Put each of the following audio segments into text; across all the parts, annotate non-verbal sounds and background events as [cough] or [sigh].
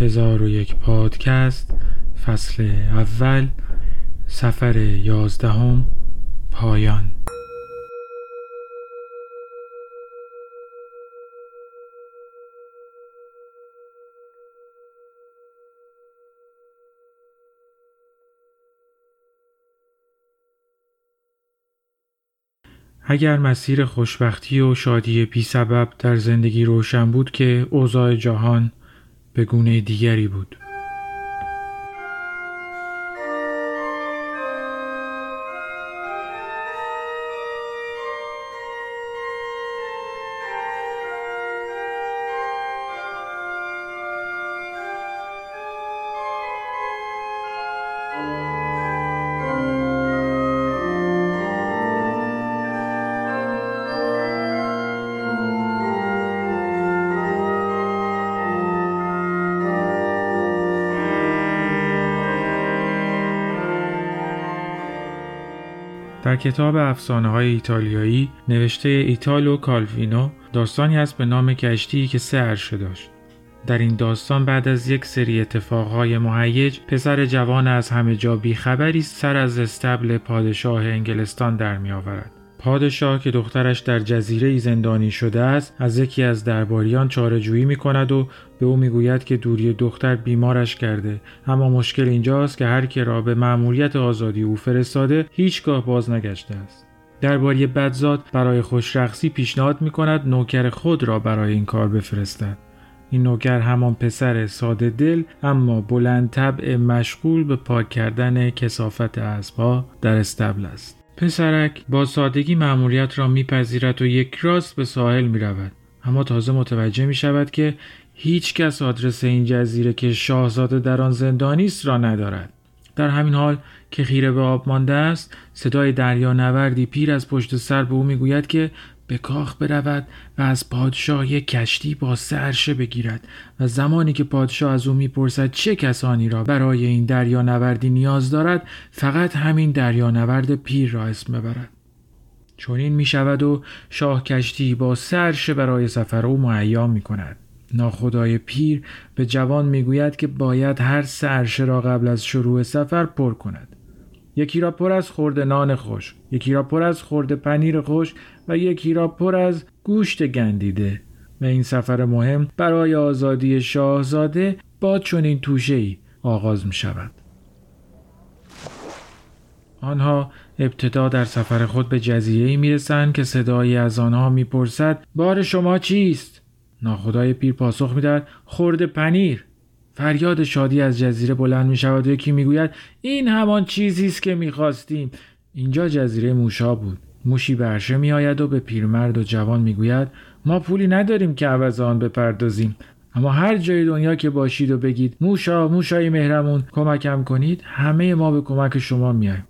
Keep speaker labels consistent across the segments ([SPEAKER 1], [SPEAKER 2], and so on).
[SPEAKER 1] هزار و یک پادکست فصل اول سفر یازدهم پایان. اگر مسیر خوشبختی و شادی بی سبب در زندگی روشن بود که اوضاع جهان به گونه دیگری بود. کتاب افسانه های ایتالیایی نوشته ایتالو کالوینو داستانی است به نام کشتی که سه عرشه داشت. در این داستان بعد از یک سری اتفاقهای مهیج پسر جوان از همه جا بیخبری سر از استبل پادشاه انگلستان در می آورد. پادشاه که دخترش در جزیره زندانی شده است از یکی از درباریان چارهجویی می کند و به او می‌گوید که دوری دختر بیمارش کرده. اما مشکل اینجاست که هر که را به مأموریت آزادی او فرستاده هیچگاه باز نگشته است. درباری بدزاد برای خوشرخصی پیشنهاد می کند نوکر خود را برای این کار بفرستد. این نوکر همان پسر ساده دل اما بلند طبع مشغول به پاک کردن کسافت اسبها در استبل است. پسرک با سادگی مأموریت را میپذیرد و یک راست به ساحل می رود. اما تازه متوجه می شود که هیچ کس آدرس این جزیره که شاهزاده در آن زندانی است را ندارد. در همین حال که خیره به آب مانده است صدای دریا نوردی پیر از پشت سر به او می‌گوید که به کاخ برود و از پادشاه یک کشتی با سرشه بگیرد و زمانی که پادشاه از او می‌پرسد چه کسانی را برای این دریا نوردی نیاز دارد فقط همین دریا نورد پیر را اسم ببرد چون این می شود و شاه کشتی با سرشه برای سفر او معیا می کند ناخدای پیر به جوان می‌گوید که باید هر سرشه را قبل از شروع سفر پر کند. یکی را پر از خورده نان خوش یکی را پر از خورده پنیر خوش و یکی را پر از گوشت گندیده و این سفر مهم برای آزادی شاهزاده با چنین توشه ای آغاز می شود. آنها ابتدا در سفر خود به جزیره می رسند که صدایی از آنها می پرسد بار شما چیست؟ ناخدای پیر پاسخ می دهد پنیر فریاد شادی از جزیره بلند می شود و یکی می گوید این همان چیزی است که می خواستیم اینجا جزیره موشا بود. موشی برشه می آید و به پیرمرد و جوان می گوید ما پولی نداریم که عوض آن بپردازیم. اما هر جای دنیا که باشید و بگید موشا موشای مهرمون کمکم کنید همه ما به کمک شما میایم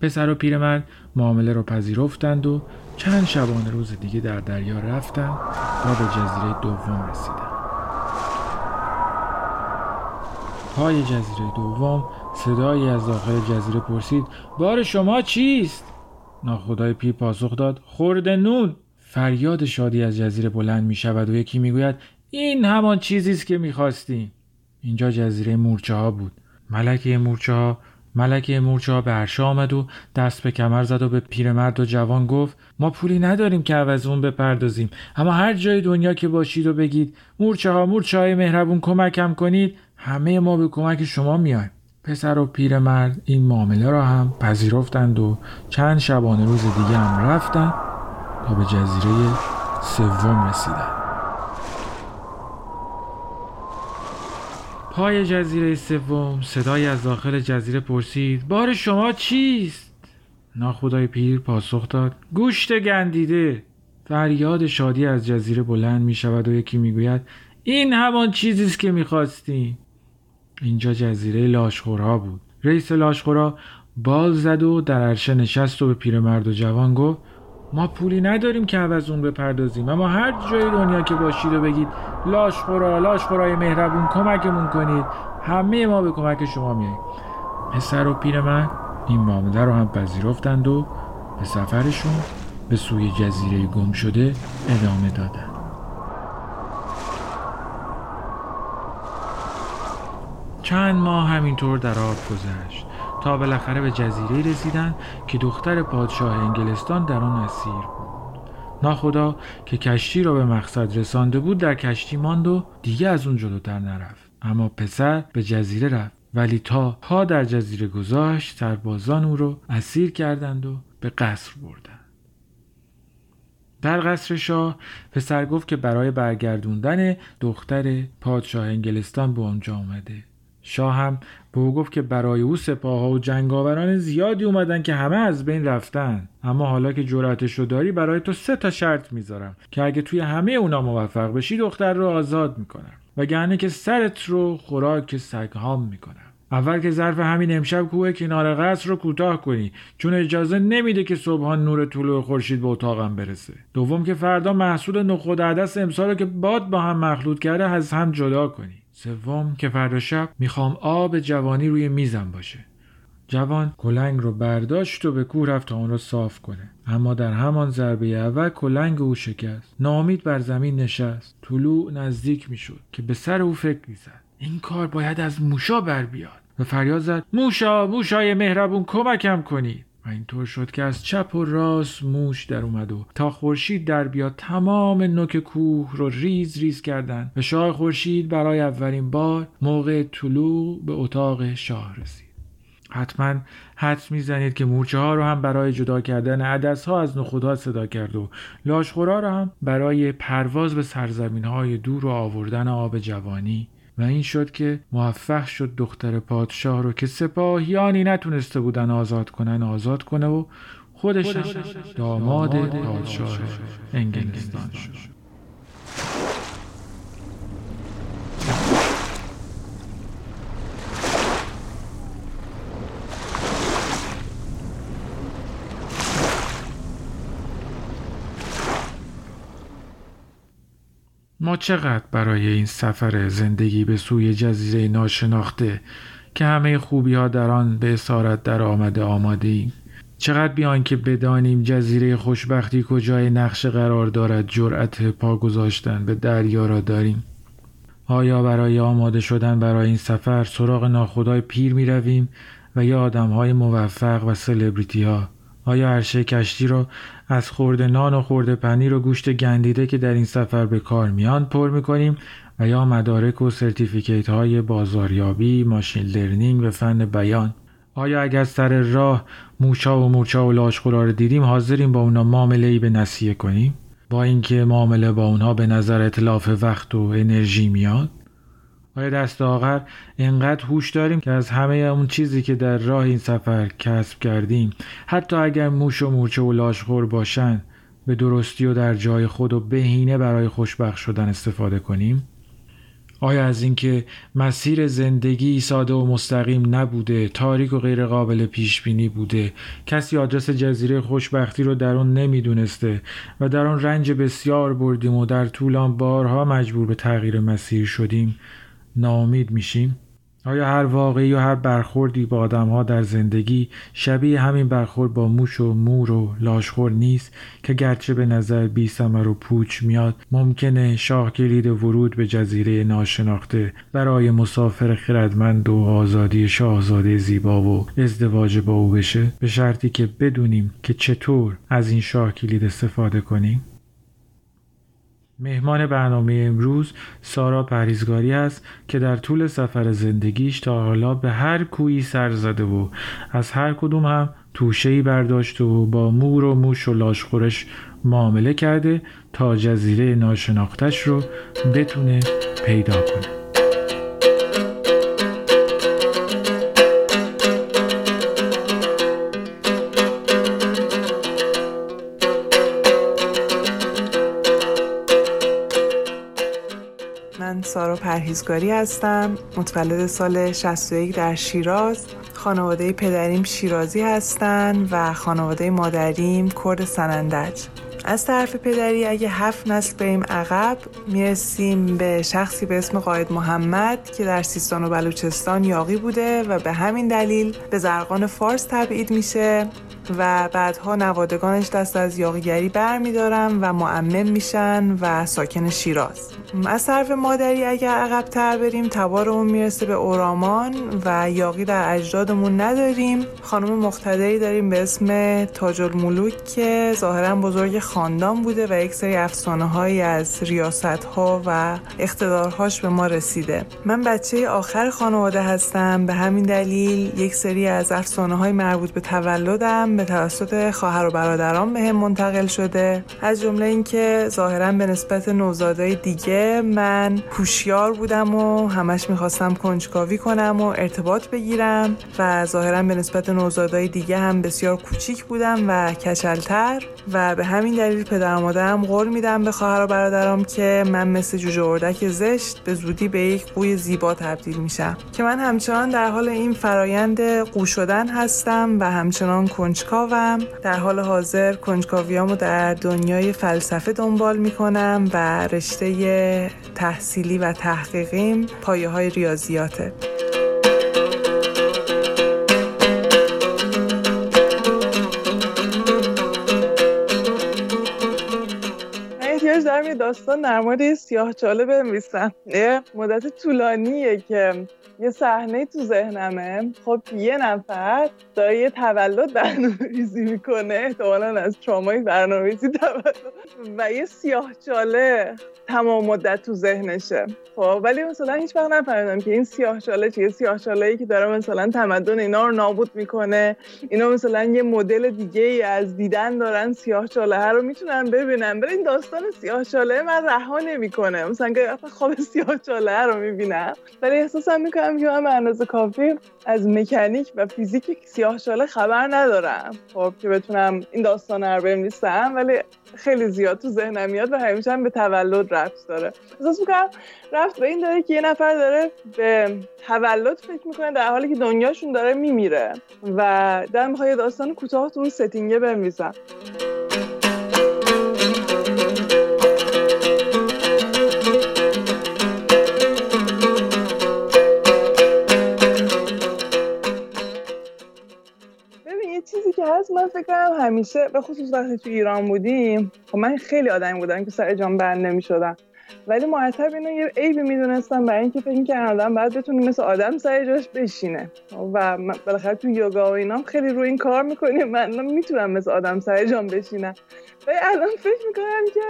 [SPEAKER 1] پسر و پیرمرد معامله را پذیرفتند و چند شبانه روز دیگه در دریا رفتند و به جزیره دوم رسیدند. پای جزیره دوم صدایی از داخل جزیره پرسید بار شما چیست؟ ناخدای پیر پاسخ داد خورده نون. فریاد شادی از جزیره بلند می شود و یکی می گوید این همان چیزی است که می خواستیم. اینجا جزیره مورچه ها بود. ملکه مورچه ها ملکه مورچه ها به عرشه آمد و دست به کمر زد و به پیرمرد و جوان گفت ما پولی نداریم که عوض اون بپردازیم اما هر جای دنیا که باشید و بگید مورچه ها مورچه های مهربون کمکم کنید همه ما به کمک شما میایم. پسر و پیرمرد این معامله را هم پذیرفتند و چند شبانه روز دیگه هم رفتند تا به جزیره سوم رسیدند. پای جزیره سوم صدایی از داخل جزیره پرسید بار شما چیست؟ ناخدای پیر پاسخ داد گوشت گندیده. فریاد شادی از جزیره بلند می شود و یکی می گوید این همان چیزی است که می‌خواستیم اینجا جزیره لاشخورها بود. رئیس لاشخورا بال زد و در عرشه نشست و به پیرمرد و جوان گفت ما پولی نداریم که عوض اون بپردازیم اما هر جای دنیا که باشید و بگید لاشخورا لاشخورای مهربون کمکمون کنید همه ما به کمک شما میاییم. پسر و پیرمرد این معامله رو هم پذیرفتند و به سفرشون به سوی جزیره گم شده ادامه دادند. چند ماه همینطور در آب گذشت تا بالاخره به جزیره رسیدن که دختر پادشاه انگلستان در آن اسیر بود. ناخدا که کشتی را به مقصد رسانده بود در کشتی ماند و دیگه از اون جلوتر نرفت. اما پسر به جزیره رفت. ولی تا پا در جزیره گذاشت سربازان او رو اسیر کردند و به قصر بردند. در قصر شاه پسر گفت که برای برگردوندن دختر پادشاه انگلستان به آنجا آمده. شاه هم به او گفت که برای او سپاه و جنگاوران زیادی اومدن که همه از بین رفتن. اما حالا که جرأتش داری برای تو سه تا شرط می‌ذارم که اگه توی همه اونا موفق بشی دختر رو آزاد می‌کنم. وگرنه که سرت رو خوراک سگهام می‌کنم. اول که ظرف همین امشب کوه کنار قصر رو کوتاه کنی چون اجازه نمیده که صبحان نور طلوع خورشید به اتاقم برسه. دوم که فردا محصول نخود عدس امسال که باد با هم مخلوط کرده از هم جدا کنی. سوم که فردا شب می‌خوام آب جوانی روی میزم باشه. جوان کلنگ رو برداشت و به کوه رفت تا اون رو صاف کنه. اما در همان ضربه اول کلنگ او شکست. ناامید بر زمین نشست. طلوع نزدیک می‌شد که به سر او فکر زد این کار باید از موشا بر بیاد. و فریاد زد. موشا موشای مهربون کمکم کنید. اینطور شد که از چپ و راست موش در اومد و تا خورشید در بیاد تمام نوک کوه رو ریز ریز کردند و شاه خورشید برای اولین بار موقع طلوع به اتاق شاه رسید. حتما حد می‌زنید که مورچه ها رو هم برای جدا کردن عدس ها از نخودها صدا کرد و لاشخورا رو هم برای پرواز به سرزمین های دور و آوردن آب جوانی و این شد که موفق شد دختر پادشاه رو که سپاهیانی نتونسته بودن آزاد کنن آزاد کنه و خودش داماد پادشاه. انگلستان شد. ما چقدر برای این سفر زندگی به سوی جزیره ناشناخته که همه خوبی ها در آن به اسارت در آمده آماده ایم چقدر بیان که بدانیم جزیره خوشبختی کجای نقشه قرار دارد جرأت پا گذاشتن به دریا را داریم؟ آیا برای آماده شدن برای این سفر سراغ ناخدای پیر می رویم و یا آدم های موفق و سلبریتی ها آیا عرشه کشتی را از خورده نان و خورده پنیر و گوشت گندیده که در این سفر به کار میان پر می‌کنیم و یا مدارک و certificate های بازاریابی، machine learning و فن بیان؟ آیا اگر سر راه موشا و مورچا و لاشخورا رو دیدیم حاضریم با اونا معامله ای به نصیه کنیم؟ با اینکه معامله با اونها به نظر اطلاف وقت و انرژی میاد؟ آیا دست آخر اینقدر هوش داریم که از همه اون چیزی که در راه این سفر کسب کردیم حتی اگر موش و مورچه و لاشخور باشن به درستی و در جای خود و بهینه برای خوشبخت شدن استفاده کنیم؟ آیا از اینکه مسیر زندگی ساده و مستقیم نبوده تاریک و غیر قابل پیش بینی بوده کسی آدرس جزیره خوشبختی رو در اون نمی‌دونسته و در آن رنج بسیار بردیم و در طولان بارها مجبور به تغییر مسیر شدیم؟ ناامید میشیم؟ آیا هر واقعی و هر برخوردی با آدم ها در زندگی شبیه همین برخورد با موش و مور و لاشخور نیست که گرچه به نظر بی و پوچ میاد ممکنه شاه کلید ورود به جزیره ناشناخته برای مسافر خردمند و آزادی شاهزاده زیبا و ازدواج با او بشه؟ به شرطی که بدونیم که چطور از این شاه کلید استفاده کنیم؟ مهمان برنامه امروز سارا پریزگاری است که در طول سفر زندگیش تا حالا به هر کویی سر زده و از هر کدوم هم توشهی برداشته و با مور و موش و لاشخورش معامله کرده تا جزیره ناشناختش رو بتونه پیدا کنه.
[SPEAKER 2] سارا پرهیزگاری هستم. متولد سال 61 در شیراز. خانواده پدریم شیرازی هستند و خانواده مادریم کرد سنندج. از طرف پدری اگه هفت نسل بریم عقب می‌رسیم به شخصی به اسم قاید محمد که در سیستان و بلوچستان یاقی بوده و به همین دلیل به زرقان فارس تبعید میشه و بعدها نوادگانش دست از یاقیگری بر میدارن و معمم میشن و ساکن شیراز. از طرف مادری اگر عقب تر بریم تبارمون می‌رسه به اورامان و یاقی در اجدادمون نداریم. خانم مقتدری داریم به اسم تاج الملوک که ظاهرا بزرگ خاندان بوده و یک سری افسانه هایی از ریاست ها و اقتدارهاش به ما رسیده. من بچه آخر خانواده هستم. به همین دلیل یک سری از افسانه های مربوط به تولدم به توسط خواهر و برادران به هم منتقل شده. از جمله اینکه ظاهرا به نسبت نوزادای دیگه من هوشیار بودم و همش می‌خواستم کنجکاوی کنم و ارتباط بگیرم و ظاهرا به نسبت نوزادای دیگه هم بسیار کوچیک بودم و کچلتر و به همین دلیل پدر مادرم قول میدم به خواهر و برادرام که من مثل جوجه اردک زشت به زودی به یک قوی زیبا تبدیل میشم. که من همچنان در حال این فرایند قو شدن هستم و همچنان کنجکاوم. در حال حاضر کنجکاویامو در دنیای فلسفه دنبال می‌کنم و رشته تحصیلی و تحقیقیم پایه های ریاضیاته دارم یه داستان در مورد سیاه چاله بنویسم. یه مدت طولانیه که یه صحنه تو ذهنمه. خب یه نفر داره یه تولد برنامه ریزی می‌کنه. احتمالا از ترامای برنامه ریزی تولد. و یه سیاه چاله تمام مدت تو ذهنشه. خب ولی مثلا هیچ وقت نفهمیدم که این سیاه چاله چیه. سیاه چاله ای که داره مثلا تمدن اینا رو نابود می‌کنه. اینا مثلا یه مدل دیگه ای از دیدن دارن سیاه چاله رو می‌تونن ببینن. ولی این داستان سیاه چاله من رها نمی‌کنه. مثلا که خواب سیاه چاله رو می‌بینم. ولی احساسم می‌کنم که من به اندازه کافی از مکانیک و فیزیک سیاه چاله خبر ندارم. خب که بتونم این داستان رو بنویسم ولی خیلی زیاد تو ذهنم میاد و همیشه هم به تولد رفت داره. احساس می‌کنم رفت به این داره که یه نفر داره به تولد فکر می‌کنه در حالی که دنیاشون داره میمیره و در می‌خوای داستان کوتاه تو اون ستینگه بنویسم. هست من فکر کنم همیشه به خصوص وقتی تو ایران بودیم خب من خیلی آدمی بودم که سر جام بند نمی‌شدم. ولی مرتب اینو یه عیبی می‌دونستم برای اینکه فکر کردم بعد بتونی مثل آدم سر جاش بشینه. و بالاخره تو یوگا و اینام خیلی روی این کار می‌کنیم. من می‌تونم مثل آدم سر جام بشینم. ولی الان فکر می‌کنم که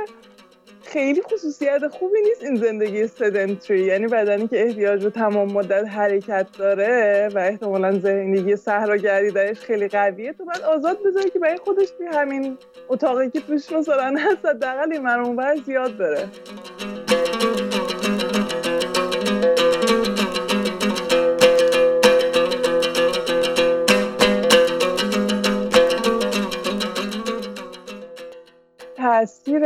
[SPEAKER 2] خیلی خصوصیت خوبی نیست این زندگی سدنتری. یعنی بدنی که احتیاج به تمام مدت حرکت داره و احتمالا زندگی صحراگردی درش خیلی قویه تو باید آزاد بذاری که برای خودش توی همین اتاقی که توش مثلا هست حداقل این زیاد بره. تاثیر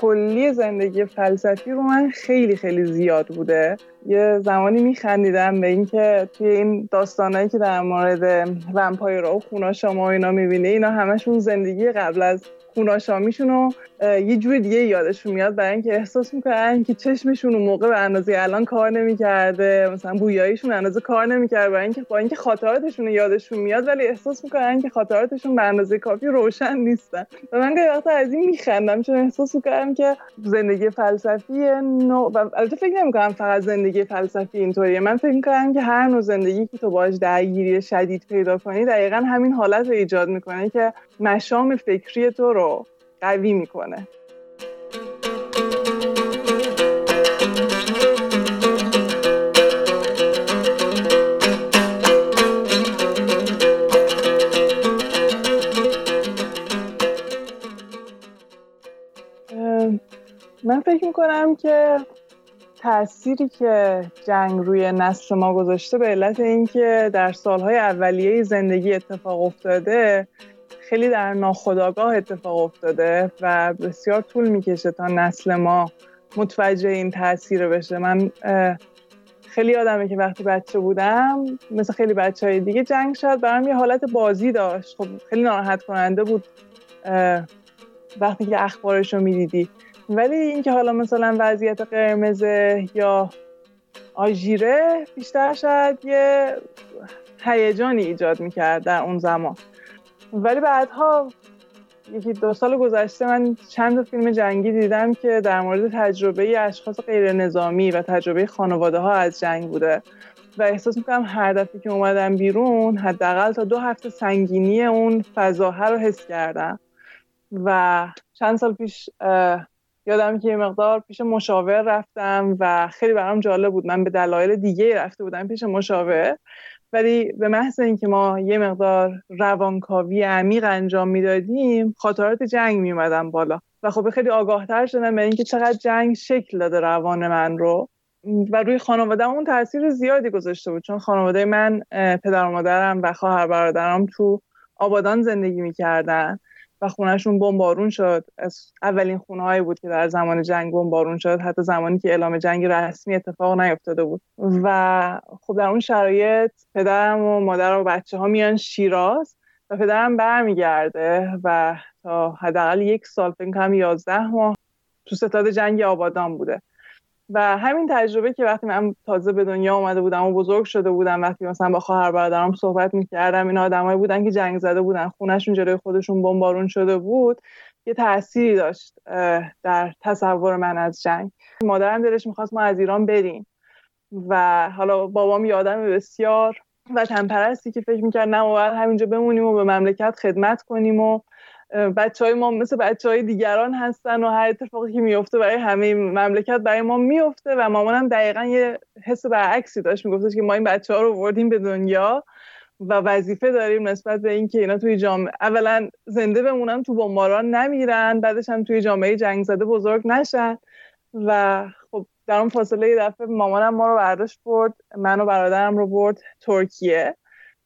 [SPEAKER 2] کلی زندگی فلسفی رو من خیلی خیلی زیاد بوده. یه زمانی میخندیدم به اینکه توی این داستانهایی که در مورد ومپایرها و خوناشاما و اینا می‌بینه اینا همشون زندگی قبل از خوناشامیشون رو یه جور دیگه یادشون میاد برای اینکه احساس می‌کنن که چشمشون اون موقع به اندازه الان کار نمی‌کرده. مثلا بویاییشون اندازه کار نمی‌کرده برای اینکه با اینکه خاطراتشون یادشون میاد ولی احساس می‌کنن که خاطراتشون به اندازه کافی روشن نیستن. و من گاهی وقتا از این میخندم چون احساس می‌کنم که زندگی فلسفی نو و البته فکر نمی‌کنم فقط زندگی فلسفی اینطوریه. من فکر می‌کنم که هر نوع زندگی که تو باش درگیری شدید پیدا کنی دقیقا همین حالت رو ایجاد می‌کنه که مشام فکری تو رو قوی می‌کنه. من فکر می‌کنم که تأثیری که جنگ روی نسل ما گذاشته به علت اینکه در سالهای اولیه زندگی اتفاق افتاده خیلی در ناخودآگاه اتفاق افتاده و بسیار طول می‌کشه تا نسل ما متوجه این تاثیر بشه. من خیلی یادمه که وقتی بچه بودم مثل خیلی بچه های دیگه جنگ شاید برام یه حالت بازی داشت. خب خیلی ناراحت کننده بود وقتی که اخبارش رو می‌دیدی. ولی اینکه حالا مثلا وضعیت قرمزه یا آژیره بیشتر شاید یه هیجانی ایجاد می‌کرد در اون زمان. ولی بعدها یکی دو سال گذشته من چند فیلم جنگی دیدم که در مورد تجربه اشخاص غیر نظامی و تجربه خانواده ها از جنگ بوده. و احساس می‌کنم هر دفعه که اومدم بیرون حداقل تا دو هفته سنگینی اون فضاها رو حس کردم. و چند سال پیش یادم که یه مقدار پیش مشاور رفتم و خیلی برام جالب بود. من به دلایل دیگه رفته بودم پیش مشاور. ولی به محض اینکه ما یه مقدار روانکاوی عمیق انجام می‌دادیم خاطرات جنگ میومدن بالا. و خب خیلی آگاهتر شدم به اینکه چقدر جنگ شکل داده روان من رو. و روی خانواده اون تاثیر زیادی گذاشته بود. چون خانواده من پدر و مادرم و خواهر برادرم تو آبادان زندگی می‌کردن. خونهشون بمبارون شد. از اولین خونه هایی بود که در زمان جنگ بمبارون شد. حتی زمانی که اعلام جنگ رسمی اتفاق نیفتاده بود. و خب در اون شرایط پدرم و مادر و بچه ها میان شیراز و پدرم برمیگرده و تا حداقل یک سال فکر کنم یازده ماه تو ستاد جنگ آبادان بوده. و همین تجربه که وقتی من تازه به دنیا اومده بودم و بزرگ شده بودم وقتی مثلا با خواهر برادرم صحبت می‌کردم این آدمایی بودن که جنگ زده بودن خونهشون جلوی خودشون بمبارون شده بود یه تأثیری داشت در تصور من از جنگ. مادرم دلش می‌خواست ما از ایران بریم و حالا بابام یه آدم بسیار و پرستی که فکر می‌کرد نه باید همینجا بمونیم و به مملکت خدمت کنیم و بچه های ما مثل بچه های دیگران هستن و هر اتفاقی که میفته برای همه مملکت برای ما میفته و مامانم دقیقا یه حس برعکسی داشت. میگفتش که ما این بچه ها رو وردیم به دنیا و وظیفه داریم نسبت به اینکه اینا توی جامعه اولا زنده بمونن تو بمباران نمیرن بعدش هم توی جامعه جنگ زده بزرگ نشن و خب در اون فاصله یه دفعه مامانم ما رو برداشت برد من و برادرم رو برد ترکیه.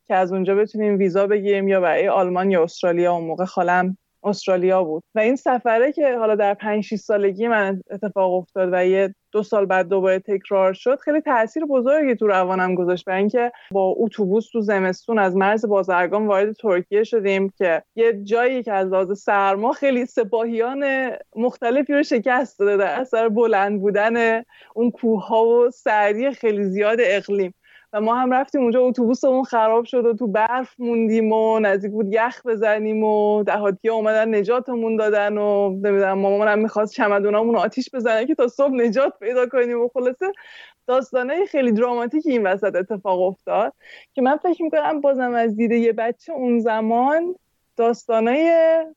[SPEAKER 2] که از اونجا بتونیم ویزا بگیریم یا برای آلمان یا استرالیا. اون موقع خالم استرالیا بود. و این سفره که حالا در 5 6 سالگی من اتفاق افتاد و یه دو سال بعد دوباره تکرار شد خیلی تاثیر بزرگی تو روانم گذاشت. برای اینکه با اتوبوس تو زمستون از مرز بازرگان وارد ترکیه شدیم که یه جایی که از لحاظ سرما خیلی سپاهیان مختلفی رو شکست داده در اثر بلند بودن اون کوه ها و سردی خیلی زیاد اقلیم. و ما هم رفتیم اونجا اتوبوسمون خراب شد و تو برف موندیم و نزدیک بود یخ بزنیم و دهاتی اومدن نجاتمون دادن و نمی‌دونم مامانم می‌خواست چمدونامون آتیش بزنه که تا صبح نجات پیدا کنیم و خلاصه داستانه خیلی دراماتیکی این وسط اتفاق افتاد که من فکر می‌کنم بازم از دیده یه بچه اون زمان داستانای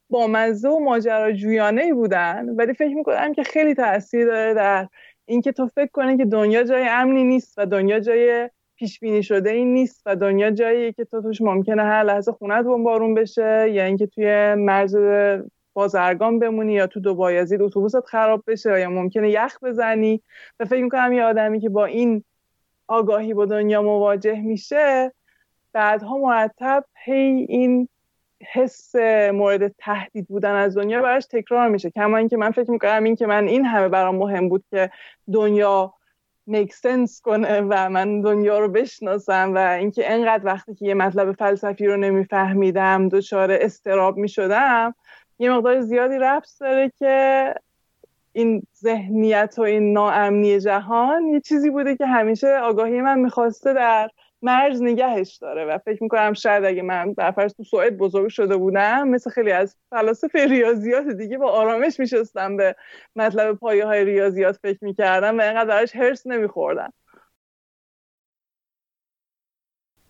[SPEAKER 2] بامزه و ماجراجویانه بودن ولی فکر می‌کنم که خیلی تاثیر داره در اینکه تو فکر کنی که دنیا جای امنی نیست و دنیا جای پیش بینی شده این نیست و دنیا جاییه که تو توش ممکنه هر لحظه خونت بمبارون بشه یا اینکه توی مرز بازرگان بمونی یا تو دو بایزید اتوبوست خراب بشه یا ممکنه یخ بزنی. و فکر می‌کنم یه آدمی که با این آگاهی با دنیا مواجه میشه بعدها مرتب هی این حس مورد تهدید بودن از دنیا براش تکرار میشه. کما اینکه من فکر می‌کنم این که من این همه برام مهم بود که دنیا میک سنس کنه و من دنیا رو بشناسم و اینکه انقدر وقتی که یه مطلب فلسفی رو نمیفهمیدم دچار استراب می‌شدم یه مقدار زیادی ربط داره که این ذهنیت و این ناامنی جهان یه چیزی بوده که همیشه آگاهی من می‌خواسته در مرز نگهش داره و فکر می‌کنم شاید اگه من در تو سوئد بزرگ شده بودم مثل خیلی از فلاسفه ریاضیات دیگه با آرامش میشستم به مطلب پایه های ریاضیات فکر می‌کردم و اینقدر درش هرس نمیخوردم.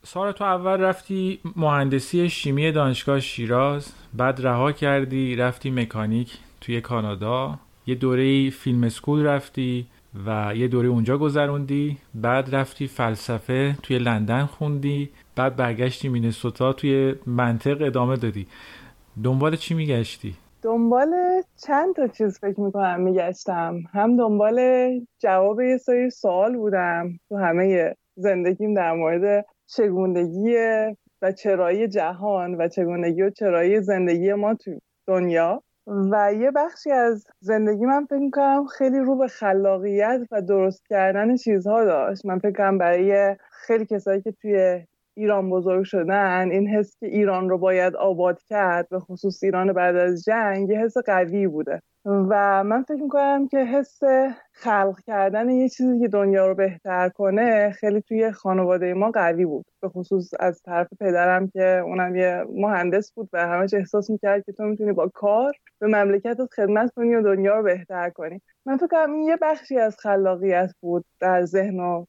[SPEAKER 1] سارا تو اول رفتی مهندسی شیمی دانشگاه شیراز بعد رها کردی رفتی مکانیک توی کانادا یه دوره فیلم اسکول رفتی. و یه دوره اونجا گذروندی بعد رفتی فلسفه توی لندن خوندی بعد برگشتی مینسوتا توی منطق ادامه دادی. دنبال چی میگشتی؟
[SPEAKER 2] دنبال چند تا چیز فکر می‌کنم میگشتم. هم دنبال جواب یه سری سوال بودم تو همه زندگیم در مورد چگونگی و چرایی جهان و چگونگی و چرایی زندگی ما تو دنیا. و یه بخشی از زندگی من فکر کنم خیلی رو به خلاقیت و درست کردن چیزها داشت. من فکر کنم برای خیلی کسایی که توی ایران بزرگ شدن این حس که ایران رو باید آباد کرد به خصوص ایران بعد از جنگ یه حس قوی بوده. و من فکر می‌کنم که حس خلق کردن یه چیزی که دنیا رو بهتر کنه خیلی توی خانواده ما قوی بود. به خصوص از طرف پدرم که اونم یه مهندس بود و همش احساس می‌کرد که تو می‌تونی با کار به مملکتت خدمت کنی و دنیا رو بهتر کنی. من فکر کنم این یه بخشی از خلاقیت بود در ذهن و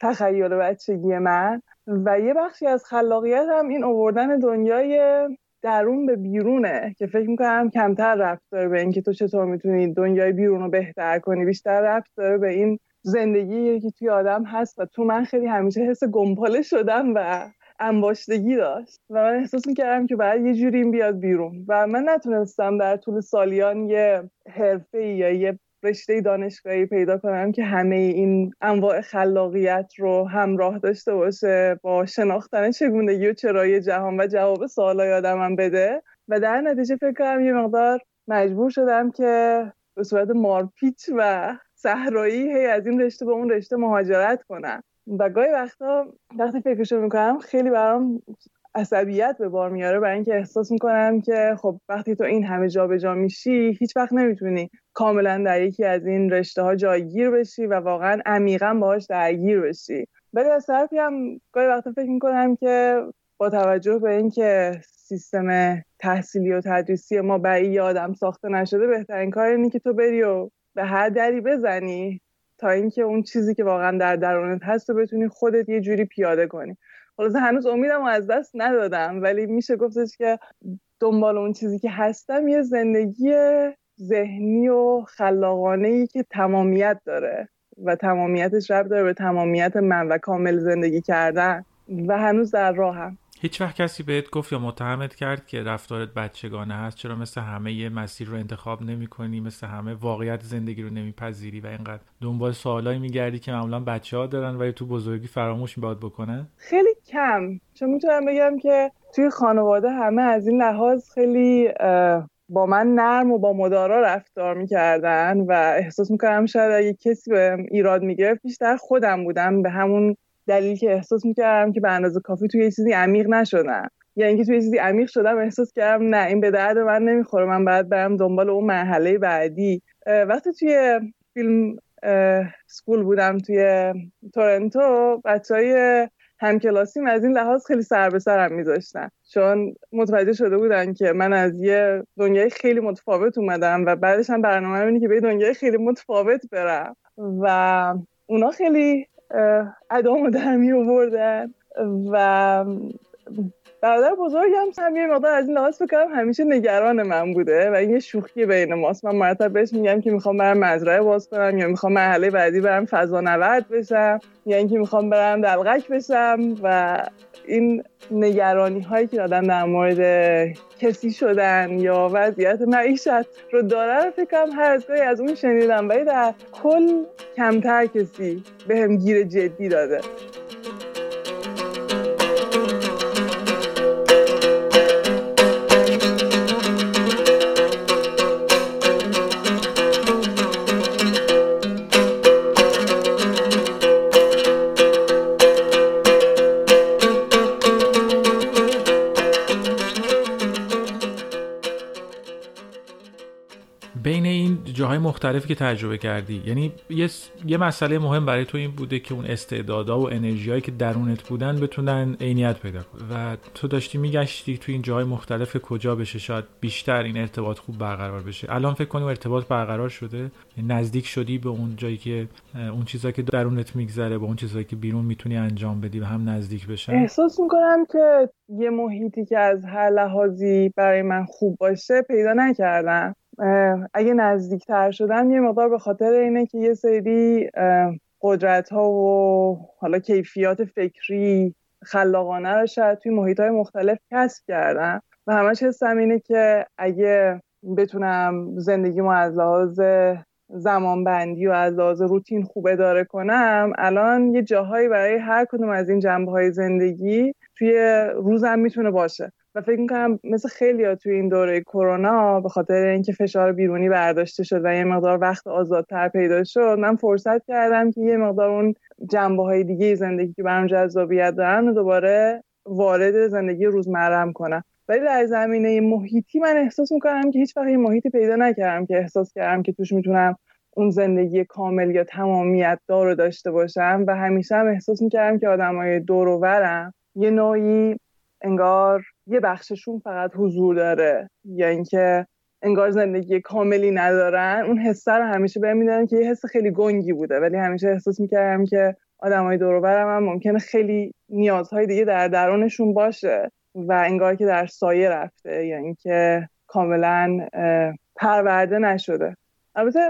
[SPEAKER 2] تخیل بچگی من. و یه بخشی از خلاقیت هم این اووردن دنیای درون به بیرونه که فکر می‌کنم کمتر رفت داره به اینکه تو چطور می‌تونی دنیای بیرون رو بهتر کنی. بیشتر رفت داره به این زندگی که توی آدم هست و تو من خیلی همیشه حس گمپاله شدم و انباشتگی داشت. و من احساس می‌کردم که باید یه جوری این بیاد بیرون. و من نتونستم در طول سالیان یه حرفه یا یه رشته دانشگاهی پیدا کنم که همه این انواع خلاقیت رو همراه داشته باشه با شناختن چگونگی و چرایی جهان و جواب سوالای آدمم بده. و در نتیجه فکر کنم یه مقدار مجبور شدم که به صورت مارپیچ و صحرایی هی از این رشته به اون رشته مهاجرت کنم. و گاهی وقتا وقتی فکرشو می‌کنم خیلی برام عصبیت به بار میاره برای اینکه احساس می‌کنم که خب وقتی تو این همه جابجا جا میشی هیچ وقت نمی‌تونی کاملا در یکی از این رشته ها جایگیر بشی و واقعا عمیقا باهاش درگیر بشی. ولی از طرفی هم گاهی وقتا فکر می‌کنم که با توجه به اینکه سیستم تحصیلی و تدریسی ما برای آدم ساخته نشده بهترین کار اینه که تو بری و به هر دری بزنی تا اینکه اون چیزی که واقعا در درونت هست رو بتونی خودت یه جوری پیاده کنی. خلاص هنوز امیدم از دست ندادم ولی میشه گفتش که دنبال اون چیزی که هستم یه زندگی ذهنی و خلاقانه ای که تمامیت داره و تمامیتش رب داره به تمامیت من و کامل زندگی کردن و هنوز در راهم.
[SPEAKER 1] هیچ وقت کسی بهت گفت یا متهمت کرد که رفتارت بچگانه هست؟ چرا مثل همه یه مسیر رو انتخاب نمی کنی مثل همه واقعیت زندگی رو نمیپذیری و اینقدر دنبال سوالایی میگردی که معمولا بچه ها دارن و تو بزرگی فراموش میباد بکنن
[SPEAKER 2] خیلی کم. چون می‌تونم بگم که توی خانواده همه از این لحاظ خیلی با من نرم و با مدارا رفتار می‌کردن و احساس می‌کنم شاید اگه کسی به ایراد می‌گرفت بیشتر خودم بودم به همون دلیل که احساس می‌کردم که به اندازه کافی توی یه چیزی عمیق نشدم. یا اینکه توی چیزی عمیق شدم احساس کردم نه این به درد من نمی‌خوره. من باید برم دنبال اون مرحله بعدی. وقتی توی فیلم سکول بودم توی تورنتو بچه های همکلاسیم از این لحاظ خیلی سر به سرم میذاشتن. چون متوجه شده بودن که من از یه دنیای خیلی متفاوت اومدم و بعدش هم برنامه اینه که به دنیای خیلی متفاوت برم. و اونا خیلی ادامو در می آوردن و برادر بزرگم هم یه مقدار از این لحاظ بکنم همیشه نگران من بوده و این یه شوخی بین ماست. من مرتب بهش میگم که می‌خوام برم مزرعه باز کنم یا می‌خوام مرحله بعدی برم فضا نورد بشم یا اینکه می‌خوام برم دلغک بشم و این نگرانی هایی که آدم در مورد کسی شدن یا وضعیت معیشت رو داره رو فکرم هر از از اون شنیدم. ولی در کل کمتر کسی به هم گیر جدی داده.
[SPEAKER 1] مختلفی که تجربه کردی. یعنی یه, یه مسئله مهم برای تو این بوده که اون استعدادا و انرژیایی که درونت بودن بتونن عینیت پیدا کنن. و تو داشتی میگشتی تو این جاهای مختلف کجا بشه شاید بیشتر این ارتباط خوب برقرار بشه. الان فکر کنی ارتباط برقرار شده؟ نزدیک شدی به اون جایی که اون چیزایی که درونت میگذره با اون چیزایی که بیرون می‌تونی انجام بدی و هم نزدیک بشن؟
[SPEAKER 2] احساس می‌کنم که یه محیطی که از هر لحاظی برای من خوب باشه پیدا نکردم. اگه نزدیکتر شدم یه مقدار به خاطر اینه که یه سری قدرت ها و حالا کیفیات فکری خلاقانه رو شاید توی محیط های مختلف کسب کردم و همش حسم اینه که اگه بتونم زندگیمو از لحاظ زمان بندی و از لحاظ روتین خوب اداره کنم الان یه جاهایی برای هر کدوم از این جنبه های زندگی توی روزم می‌تونه باشه. و فکر می‌کنم مثل خیلی ها توی این دوره کرونا به خاطر اینکه فشار بیرونی برداشته شد و یه مقدار وقت آزادتر پیدا شد من فرصت کردم که یه مقدار اون جنبه های دیگه زندگی که برام جذابیت دارن و دوباره وارد زندگی روزمرم کنم. ولی در زمینه محیطی من احساس می‌کنم که هیچ وقت محیطی پیدا نکردم که احساس کردم که توش می‌تونم اون زندگی کامل یا تمامیت دار رو داشته باشم و همیشه هم احساس می‌کردم که آدمای دور و یه نوعی انگار یه بخششون فقط حضور داره. یا اینکه انگار زندگی کاملی ندارن. اون حسه رو همیشه بهم میدن که یه حس خیلی گنگی بوده. ولی همیشه احساس می‌کردم که آدمای دور هم ممکنه خیلی نیازهای دیگه در درونشون باشه و انگار که در سایه رفته. یا اینکه کاملا پرورده نشده. البته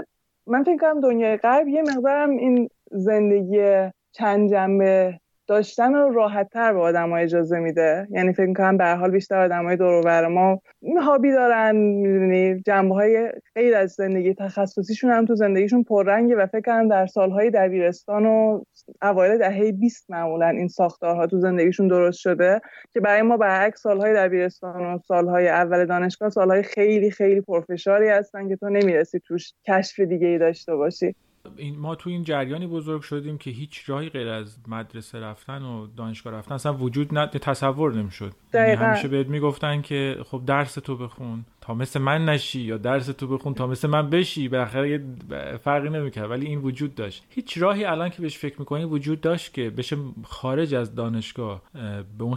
[SPEAKER 2] من فکر کنم دنیای غرب یه مقدارم این زندگی چند جنبه داشتن رو راحت تر به آدم ها اجازه میده. یعنی فکر کنم به حال بیشتر آدم های دور ما هابی دارن می‌دونی؟ جنبه های غیر از زندگی تخصصیشون هم تو زندگیشون پررنگه و فکر کنم در سالهای دبیرستان و اوایل دهه 20 معمولا این ساختارها تو زندگیشون درست شده که برای ما برعکس سالهای دبیرستان و سالهای اول دانشگاه سالهای خیلی خیلی پرفشاری هستن که تو نمی‌رسی توش کشف دیگه ای داشته باشی.
[SPEAKER 1] این ما تو این جریانی بزرگ شدیم که هیچ راهی غیر از مدرسه رفتن و دانشگاه رفتن اصلا وجود نه تصور نمی‌شد. یعنی همیشه بهت می‌گفتن که خب درس تو بخون. تا مثل من نشی یا درس تو بخون تا مثل من بشی بالاخره فرقی نمی‌کرد. ولی این وجود داشت. هیچ راهی الان که بهش فکر می‌کنی وجود داشت که بشه خارج از دانشگاه به اون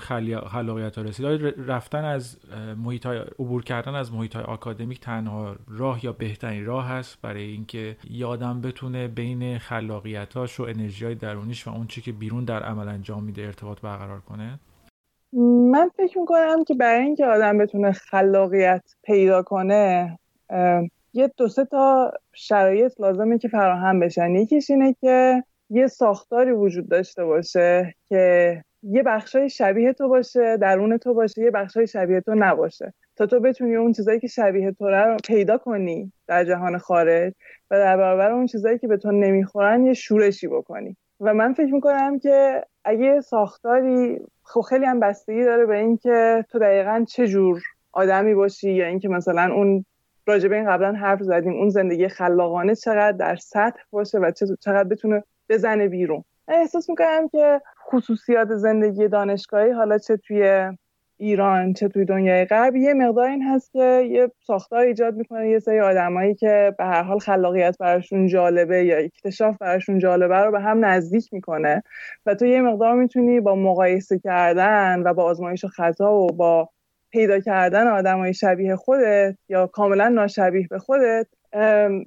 [SPEAKER 1] خلاقیت ها رسید؟ رفتن از محیط های عبور کردن از محیط های آکادمیک تنها راه یا بهترین راه هست برای اینکه یه آدم بتونه بین خلاقیتاش و انرژی های درونیش و اون چی که بیرون در عمل انجام میده ارتباط برقرار کنه؟
[SPEAKER 2] من فکر می‌کنم که برای اینکه آدم بتونه خلاقیت پیدا کنه یه دو سه تا شرایط لازمه که فراهم بشن. یکیش اینه که یه ساختاری وجود داشته باشه که یه بخشای شبیه تو باشه درون تو باشه یه بخشای شبیه تو نباشه. تا تو بتونی اون چیزایی که شبیه تو رو پیدا کنی در جهان خارج و در برابر اون چیزایی که به تو نمی‌خورن یه شورشی بکنی. و من فکر می‌کنم که اگه ساختاری خب خیلی هم بستگی داره به اینکه تو دقیقا چه جور آدمی باشی یا اینکه مثلا اون راجبه این قبلا حرف زدیم اون زندگی خلاقانه چقدر در سطح باشه و چقدر بتونه بزنه بیرون. احساس می‌کنم که خصوصیات زندگی دانشگاهی حالا چه توی ایران چه توی دنیای غرب. یه مقدار این هست که یه ساختار ایجاد می‌کنه یه سری آدمایی که به هر حال خلاقیت براشون جالبه یا اکتشاف براشون جالبه رو به هم نزدیک می‌کنه. و تو یه مقدار می‌تونی با مقایسه کردن و با آزمایش و خطا و با پیدا کردن آدمای شبیه خودت یا کاملا ناشبیه به خودت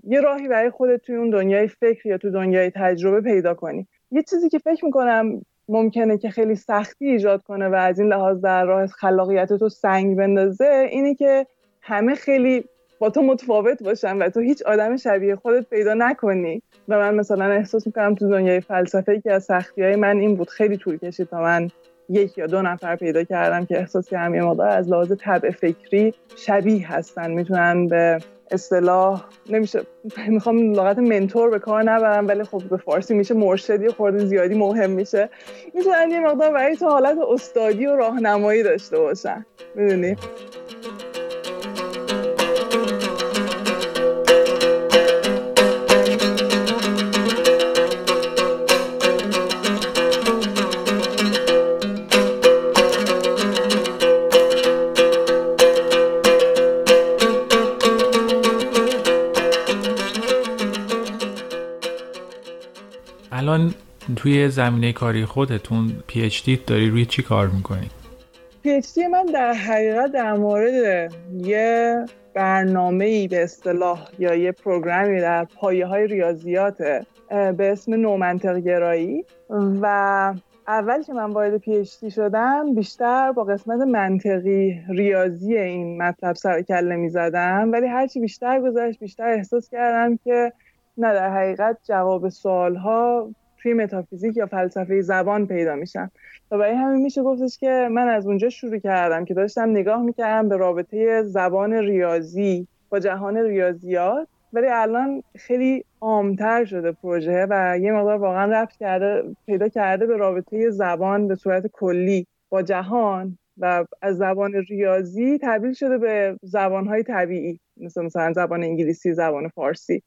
[SPEAKER 2] یه راهی برای خودت توی اون دنیای فکر یا تو دنیای تجربه پیدا کنی. یه چیزی که فکر می‌کنم ممکنه که خیلی سختی ایجاد کنه و از این لحاظ در راه خلاقیت تو سنگ بندازه اینه که همه خیلی با تو متفاوت باشن و تو هیچ آدم شبیه خودت پیدا نکنی. و من مثلا احساس می‌کنم تو دنیای فلسفه که از سختی های من این بود خیلی طول کشید تا من یک یا دو نفر پیدا کردم که احساس کردم یه مقدار از لحاظ طبع فکری شبیه هستن. می‌تونن به اصطلاح نمیشه می‌خوام لغت منتور به کار نبرم ولی خب به فارسی میشه مرشدی خورده زیادی مهم میشه. می‌تونن یه مقدار برای تو حالت استادی و راهنمایی داشته باشن. می‌دونی؟
[SPEAKER 1] توی زمینه کاری خودتون PhD داری روی چی کار می‌کنی؟
[SPEAKER 2] PhD من در حقیقت در مورد یه برنامه ای به اصطلاح یا یه program ی در پایه های ریاضیات به اسم نومنطق گرایی و اول که من وارد PhD شدم بیشتر با قسمت منطقی ریاضی این مطلب سر کله می زدم ولی هرچی بیشتر گذشت بیشتر احساس کردم که نه در حقیقت جواب سوال ها توی متافیزیک یا فلسفه زبان پیدا میشن و برای همین میشه گفتش که من از اونجا شروع کردم که داشتم نگاه می‌کردم به رابطه زبان ریاضی با جهان ریاضیات ولی الان خیلی عامتر شده پروژه و یه مقدار واقعا رفت کرده پیدا کرده به رابطه زبان به صورت کلی با جهان و از زبان ریاضی تبدیل شده به زبانهای طبیعی مثل مثلا زبان انگلیسی زبان فارسی.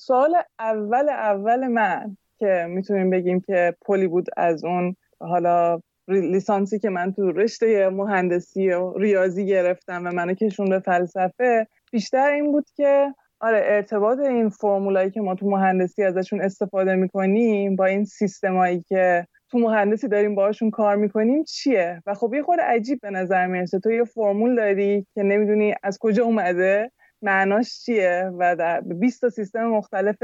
[SPEAKER 2] سوال اول اول من که می‌تونیم بگیم که پلی بود از اون حالا لیسانسی که من تو رشته مهندسی و ریاضی گرفتم و منو کشون به فلسفه بیشتر این بود که آره ارتباط این فرمولایی که ما تو مهندسی ازشون استفاده می‌کنیم با این سیستمایی که تو مهندسی داریم باهاشون کار می‌کنیم چیه؟ و خب یه خورده عجیب به نظر می‌رسه. تو یه فرمول داری که نمی‌دونی از کجا اومده معناش چیه؟ و در 20 تا سیستم مختلف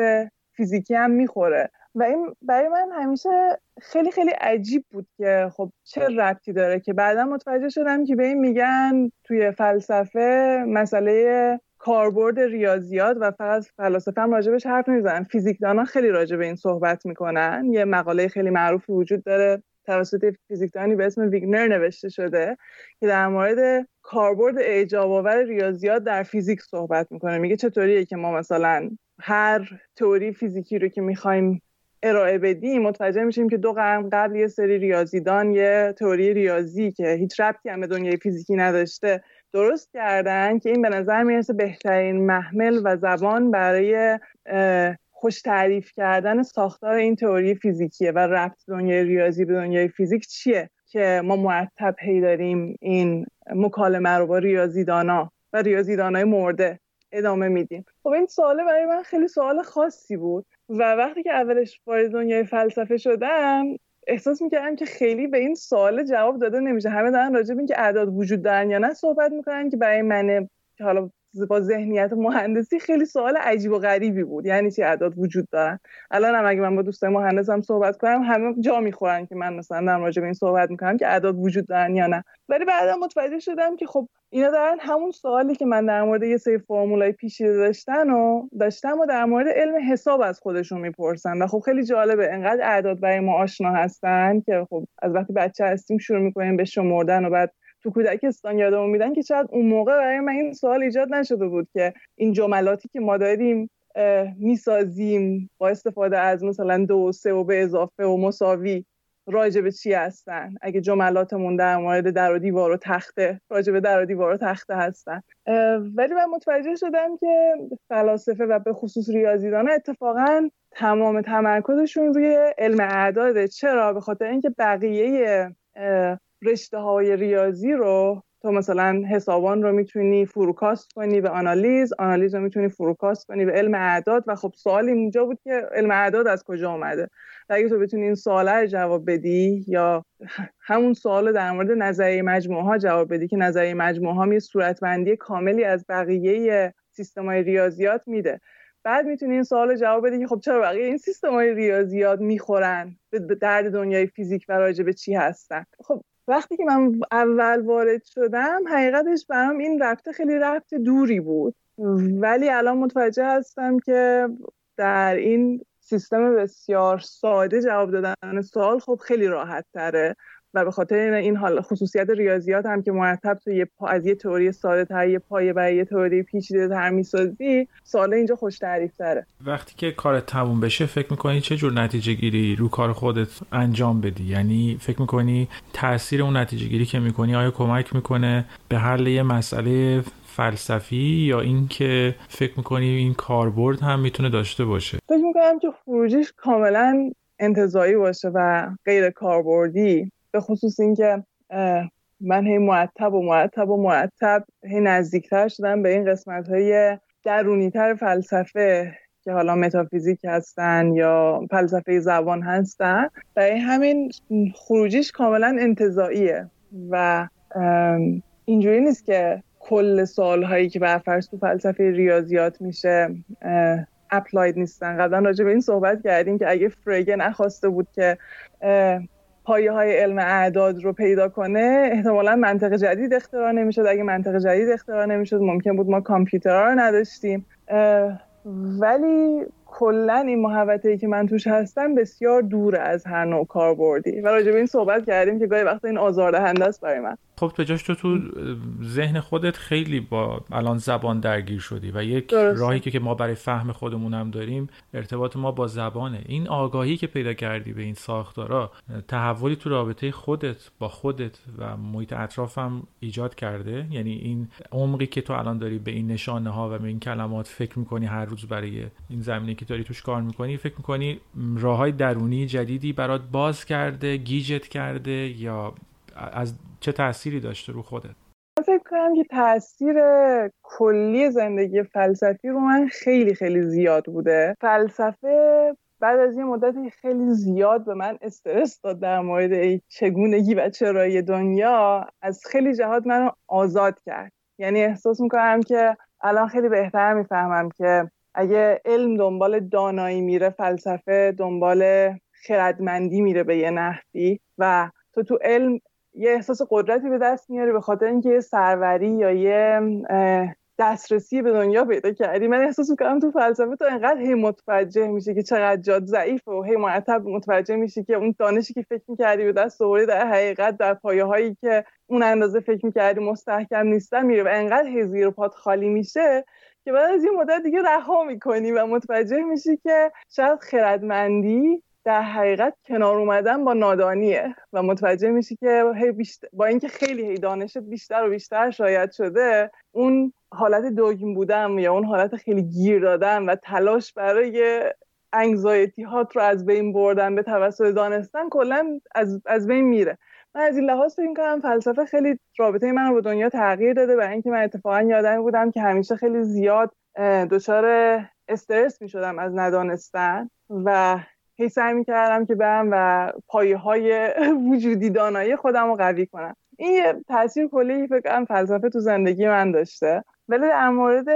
[SPEAKER 2] فیزیکی هم می‌خوره. و این برای من همیشه خیلی خیلی عجیب بود که خب چه ربطی داره که بعدا متوجه شدم که به این میگن توی فلسفه مسئله کاربرد ریاضیات و فقط فلاسفه هم راجبش حرف نمی‌زنن. فیزیکدانا خیلی راجع به این صحبت می‌کنن. یه مقاله خیلی معروفی وجود داره توسط فیزیکدانی به اسم ویگنر نوشته شده که در مورد کاربرد اعجاب آور ریاضیات در فیزیک صحبت می‌کنه. میگه چطوریه که ما مثلا هر تئوری فیزیکی رو که می‌خوایم ارائه بدیم متوجه میشیم که دو قرن قبل یه سری ریاضیدان یه تئوری ریاضی که هیچ ربطی هم به دنیای فیزیکی نداشته درست کردن که این به نظر می‌رسه بهترین محمل و زبان برای خوش تعریف کردن ساختار این تئوری فیزیکیه و ربط دنیای ریاضی به دنیای فیزیک چیه که ما مرتب هی داریم این مکالمه رو با ریاضیدانا و ریاضیدانای مرده ادامه میدیم. خب این سواله برای من خیلی سوال خاصی بود. و وقتی که اولش وارد دنیای فلسفه شدم احساس می‌کردم که خیلی به این سوال جواب داده نمیشه. همه دارن راجع به اینکه اعداد وجود دارن یا نه صحبت می‌کنن که برای من که حالا با ذهنیت مهندسی خیلی سوال عجیب و غریبی بود. یعنی چی اعداد وجود دارن؟ الان هم اگه من با دوستای مهندسم صحبت کنم همه جا می‌خورن که من مثلا در راجع این صحبت می‌کنم که اعداد وجود دارن یا نه. ولی بعدا متوجه شدم که خب اینا دارن همون سوالی که من در مورد یه سری فرمولای پیچیده داشتن و داشتم و در مورد علم حساب از خودشون می‌پرسن و خب خیلی جالبه انقدر اعداد برای ما آشنا هستن که خب از وقتی بچه هستیم شروع می‌کنیم به شمردن و بعد تو کودکستان یادمون میدن که شاید اون موقع برای من این سوال ایجاد نشده بود که این جملاتی که ما داریم می‌سازیم با استفاده از مثلا دو و سه و به اضافه و مساوی راجع به چی هستن؟ اگه جملاتمون در مورد در و دیوار و تخته راجع به در و دیوار و تخته هستن. ولی من متوجه شدم که فلاسفه و به خصوص ریاضیدان اتفاقا تمام تمرکزشون روی علم اعداده. چرا؟ به خاطر اینکه بقیه رشته های ریاضی رو تو مثلا حسابان رو می‌تونی فروکاست کنی به آنالیز آنالیز رو می‌تونی فروکاست کنی به علم اعداد و خب سوال اینجا بود که علم اعداد از کجا آمده و اگه تو بتونی این سواله جواب بدی یا [laughs] همون سوال در مورد نظریه مجموعه ها جواب بدی که نظریه مجموعه ها یه صورتبندی کاملی از بقیه سیستم های ریاضیات میده. بعد می‌تونی این سوال جواب بدی که خب چرا بقیه این سیستم های ریاضیات می‌خورن؟ به درد دنیای فیزیک و راجع به چی هستن؟ خب وقتی که من اول وارد شدم حقیقتش برام این رفته خیلی رفت دوری بود. ولی الان متوجه هستم که در این سیستم بسیار ساده جواب دادن سوال خب خیلی راحت تره. و به خاطر این حال خصوصیت ریاضیات هم که مرتب تو یه پا از یه تئوری ساده تر یه پایه برای یه تئوری پیچیده تر می‌سازی سوال اینجا خوش تعریف تره.
[SPEAKER 1] وقتی که کارت تموم بشه فکر می‌کنی چه جور نتیجه گیری رو کار خودت انجام بدی؟ یعنی فکر می‌کنی تاثیر اون نتیجه گیری که می‌کنی آیا کمک می‌کنه به حل یه مسئله فلسفی یا اینکه فکر می‌کنی این کاربرد هم می‌تونه داشته باشه؟
[SPEAKER 2] فکر می‌کنم که خروجیش کاملا انتظایی باشه و غیر کاربردی به خصوص اینکه من هی مرتب و مرتب و مرتب هی نزدیکتر شدم به این قسمت های درونی تر فلسفه که حالا متافیزیک هستن یا فلسفه زبان هستن. برای همین خروجیش کاملا انتظاییه و اینجوری نیست که کل سال هایی که برفرض تو فلسفه ریاضیات میشه اپلاید نیستن. قبلا راجع به این صحبت کردیم که اگه فرگه نخواسته بود که پایه های علم اعداد رو پیدا کنه احتمالا منطق جدید اختراع نمی‌شد. اگه منطق جدید اختراع نمی‌شد ممکن بود ما کامپیوترها رو نداشتیم. ولی کلا این محوطه که من توش هستم بسیار دور از هر نوع کاربردی. و راجع به این صحبت کردیم که گاهی وقت این آزاردهنده است برای من.
[SPEAKER 1] خب به جاش تو تو ذهن خودت خیلی با الان زبان درگیر شدی و یک راهی که ما برای فهم خودمون هم داریم ارتباط ما با زبانه. این آگاهی که پیدا کردی به این ساختارا تحولی تو رابطه خودت با خودت و محیط اطرافم ایجاد کرده؟ یعنی این عمقی که تو الان داری به این نشانه ها و به این کلمات فکر می‌کنی هر روز برای این زمینه که داری توش کار می‌کنی فکر می‌کنی راه های درونی جدیدی برات باز کرده گیجت کرده یا از چه تأثیری داشته رو خودت؟
[SPEAKER 2] فکر کنم که تاثیر کلی زندگی فلسفی رو من خیلی خیلی زیاد بوده. فلسفه بعد از یه مدت خیلی زیاد به من استرس داد در مورد چگونگی و چرایی دنیا از خیلی جهات منو آزاد کرد. یعنی احساس می‌کنم که الان خیلی بهتر می‌فهمم که اگه علم دنبال دانایی میره فلسفه دنبال خردمندی میره به یه نحوی و تو تو علم یه احساس قدرتی به دست میاری به خاطر اینکه یه سروری یا یه دسترسی به دنیا پیدا کردی. من احساس می‌کنم تو فلسفه تو انقدر هی متوجه میشه که چقدر جاد ضعیف و هی مرتب متوجه میشه که اون دانشی که فکر می‌کردی به دست آوردی در حقیقت در پایه هایی که اون اندازه فکر می‌کردی مستحکم نیستن میره و انقدر هی زیر پات خالی میشه که بعد از این مدت دیگه رها می‌کنی و متوجه میشی که شاید خردمندی در حقیقت کنار اومدن با نادانیه و متوجه میشی که هی بیشتر با اینکه خیلی هی دانشت بیشتر و بیشتر شاید شده اون حالت دوگیم بودن یا اون حالت خیلی گیر دادن و تلاش برای انگزایتی هات رو از بین بردن به توسط دانستن کلا از, از بین میره. من از این لحاظ فکر کنم فلسفه خیلی رابطه من رو با دنیا تغییر داده برای اینکه من اتفاقا یادمی بودم که همیشه خیلی زیاد دچار استرس می شدم از ندانستن و هی سعی می‌کردم که برم و پایه های [laughs] وجودی دانایی خودم رو قوی کنم. این یه تاثیر کلی فکر کنم فلسفه تو زندگی من داشته. ولی در مورد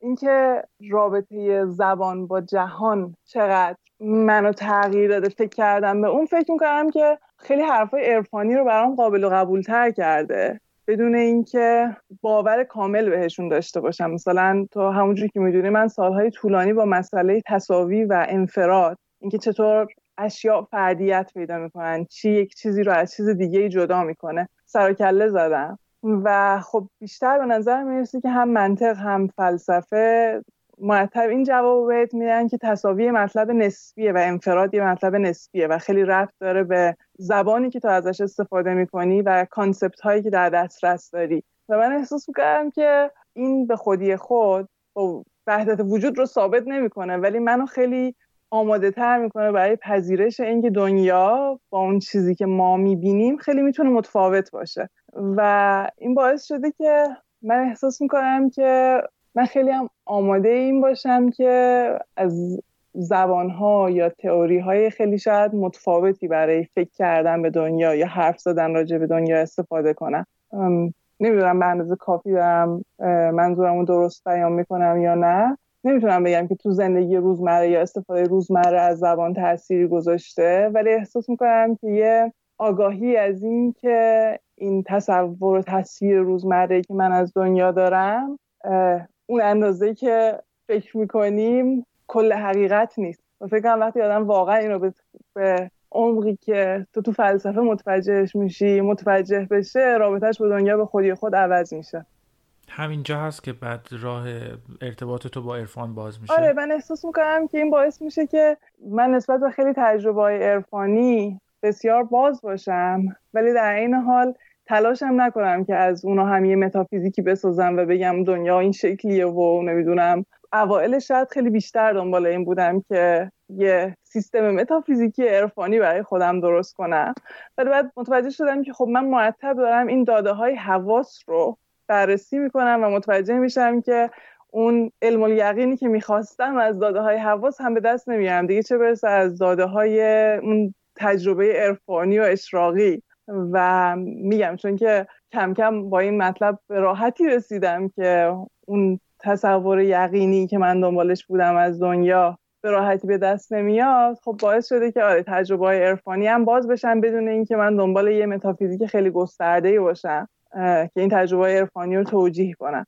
[SPEAKER 2] اینکه رابطه زبان با جهان چقدر منو تغییر داده فکر کردم به اون فکر می‌کنم که خیلی حرفای عرفانی رو برام قابل و قبول تر کرده. بدون اینکه باور کامل بهشون داشته باشم. مثلا تو همونجوری که می‌دونی من سالهای طولانی با مسئله تصاوی و انفراد اینکه چطور اشیاء فردیت پیدا می‌کنن چی یک چیزی رو از چیز دیگه جدا می‌کنه. سر کله زدم. و خب بیشتر به نظر می‌رسه که هم منطق هم فلسفه مرتب این جواب بهت میدن که تصاوی مطلب نسبیه و انفراد مطلب نسبیه و خیلی رفت داره به زبانی که تو ازش استفاده می‌کنی و کانسپت هایی که در دسترس داری. و من احساس می‌کردم که این به خودی خود وحدت وجود رو ثابت نمی‌کنه ولی منو خیلی آماده تر می‌کنه برای پذیرش اینکه دنیا با اون چیزی که ما می‌بینیم خیلی می‌تونه متفاوت باشه. و این باعث شده که من احساس می‌کنم که من خیلی هم آماده این باشم که از زبانها یا تئوری های خیلی شاید متفاوتی برای فکر کردن به دنیا یا حرف زدن راجع به دنیا استفاده کنم. نمی‌دونم به اندازه کافی دارم منظورم رو درست بیان می‌کنم یا نه. نمی‌تونم بگم که تو زندگی روزمره یا استفاده روزمره از زبان تأثیری گذاشته ولی احساس می‌کنم که یه آگاهی از این که این تصور و تصویر روزمره که من از دنیا دارم اون اندازه که فکر می‌کنیم کل حقیقت نیست. و فکر کنم وقتی آدم واقعا این رو به عمقی که تو تو فلسفه متوجهش میشی متوجه بشه رابطهش با دنیا به خودی خود عوض میشه.
[SPEAKER 1] همینجا هست که بعد راه ارتباط تو با عرفان باز میشه.
[SPEAKER 2] آره من احساس می‌کنم که این باعث میشه که من نسبت به خیلی تجربه های عرفانی بسیار باز باشم ولی در این حال تلاشم نکنم که از اونا هم یه متافیزیکی بسازم و بگم دنیا این شکلیه و نمی‌دونم. اوائل شاید خیلی بیشتر دنبال این بودم که یه سیستم متافیزیکی عرفانی برای خودم درست کنم. ولی بعد متوجه شدم که خب من مرتب دارم این داده های حواس رو بررسی می‌کنم و متوجه میشم که اون علم الیقینی که می‌خواستم از داده های حواس هم به دست نمیارم دیگه چه برسه از داده های اون تجربه عرفانی و اشراقی. و میگم چون که کم کم با این مطلب به راحتی رسیدم که اون تصور یقینی که من دنبالش بودم از دنیا به راحتی به دست نمیاد خب باعث شده که آره تجربه های عرفانی هم باز بشن بدون اینکه من دنبال یه متافیزیک خیلی گسترده باشم. که این تجربه عرفانی رو توجیه کنم.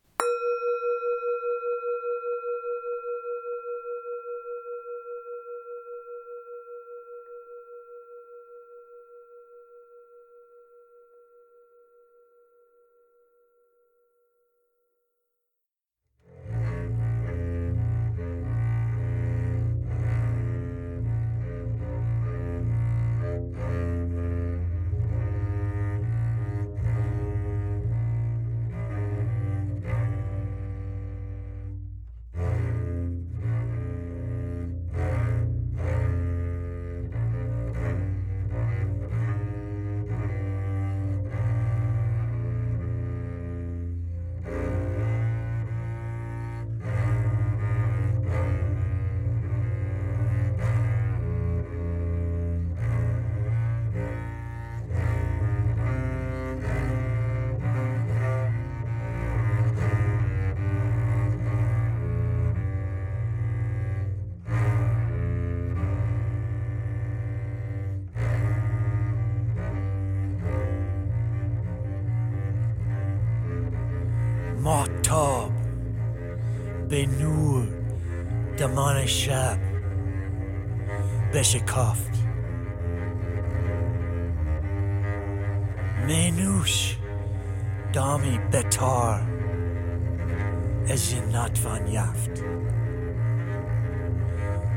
[SPEAKER 3] شب بشکافت مینوش دامی بتار از نتوان یافت.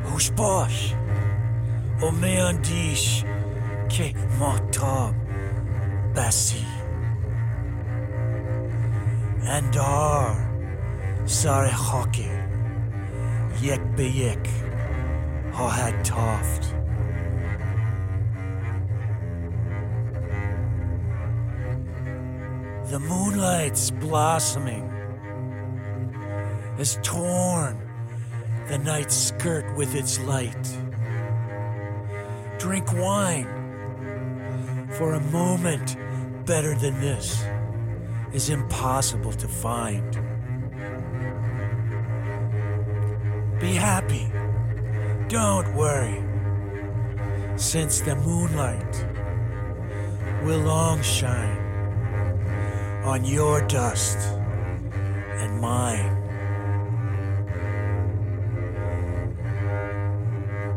[SPEAKER 3] هوش باش و میاندیش که محتاب بسی. اندار سر خاکی Yek be yek, Har had taft. The moonlight's blossoming has torn the night's skirt with its light. Drink wine for a moment better than this is impossible to find. Be happy, don't worry, since the moonlight will long shine on your dust and mine.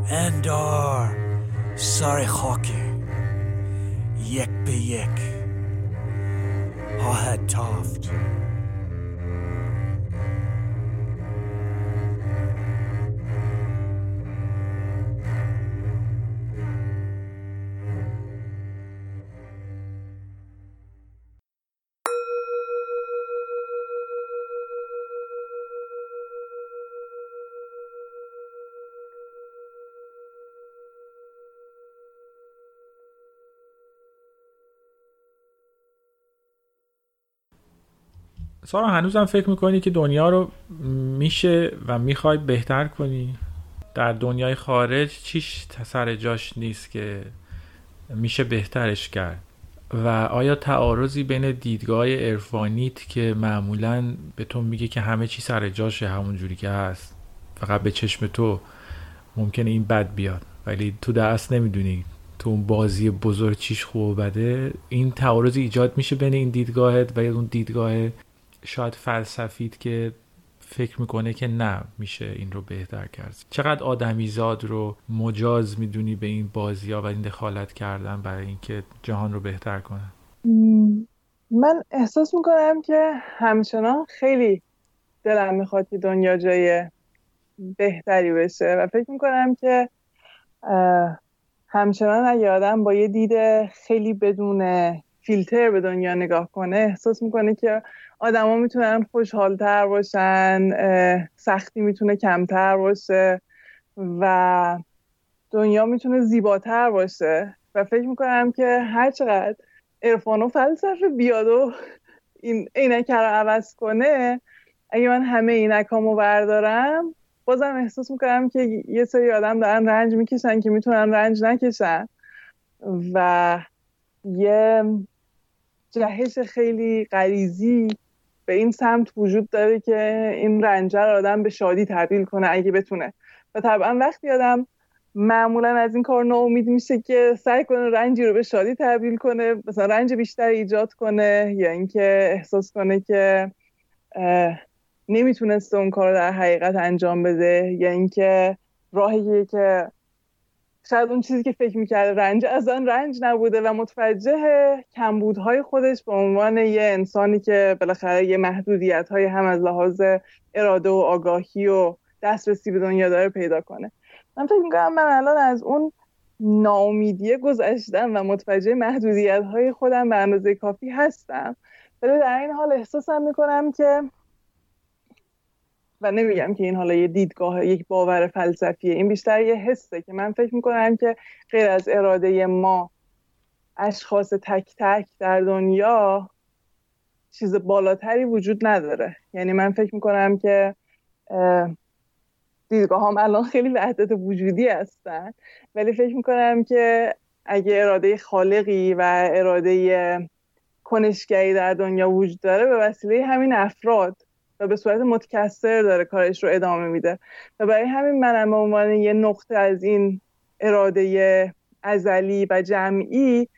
[SPEAKER 3] And our hockey, yek be yek, had toft.
[SPEAKER 1] سارا هنوزم فکر می‌کنی که دنیا رو میشه و می‌خوای بهتر کنی؟ در دنیای خارج چیش سر جاش نیست که میشه بهترش کرد؟ و آیا تعارضی بین دیدگاه عرفانیت که معمولا به تو میگه که همه چی سر جاشه همون جوری که هست فقط به چشم تو ممکنه این بد بیاد ولی تو دست نمی‌دونی تو اون بازی بزرگ چیش خوب و بده؟ این تعارض ایجاد میشه بین این دیدگاهت و اون دیدگاه شاید فلسفیت که فکر می‌کنه که نه میشه این رو بهتر کرد. چقدر آدمیزاد رو مجاز می‌دونی به این بازی ها و این دخالت کردن برای اینکه جهان رو بهتر کنن
[SPEAKER 2] من احساس می‌کنم که همچنان خیلی دلم می‌خواد که دنیا جای بهتری بشه و فکر می‌کنم که همچنان اگه آدم با یه دید خیلی بدون فیلتر به دنیا نگاه کنه احساس می‌کنه که آدما می‌تونن خوشحالتر باشن سختی می‌تونه کمتر باشه و دنیا می‌تونه زیباتر باشه. و فکر می‌کنم که هر چقدر عرفان و فلسفه بیاد و این عینک رو عوض کنه اگه من همه اینکامو بردارم بازم احساس می‌کنم که یه سری آدم دارن رنج می‌کشن که می‌تونن رنج نکشن. و یه جهش خیلی غریزی به این سمت وجود داره که این رنجه رو آدم به شادی تبدیل کنه اگه بتونه. و طبعا وقتی آدم معمولا از این کار ناامید میشه که سعی کنه رنجی رو به شادی تبدیل کنه مثلا رنج بیشتر ایجاد کنه یا اینکه احساس کنه که نمی‌تونسته اون کار در حقیقت انجام بده یا اینکه راهیه که شاید اون چیزی که فکر می‌کرده رنج از آن رنج نبوده و متوجه کمبودهای خودش به عنوان یه انسانی که بالاخره یه محدودیت های هم از لحاظ اراده و آگاهی و دسترسی به دنیا داره پیدا کنه. من فکر می‌کنم من الان از اون ناامیدیه گذشتم و متوجه محدودیت های خودم به اندازه کافی هستم. ولی در این حال احساسم می‌کنم که و نمیگم که این حالا یه دیدگاه یک باور فلسفیه. این بیشتر یه حسه که من فکر می‌کنم که غیر از اراده ما اشخاص تک تک در دنیا چیز بالاتری وجود نداره. یعنی من فکر می‌کنم که دیدگاه هم الان خیلی وحدت وجودی هستن. ولی فکر می‌کنم که اگه اراده خالقی و اراده کنشگری در دنیا وجود داره به وسیله همین افراد و به صورت متکثر داره کارش رو ادامه میده. و برای همین منم به عنوان یه نقطه از این اراده ازلی و جمعی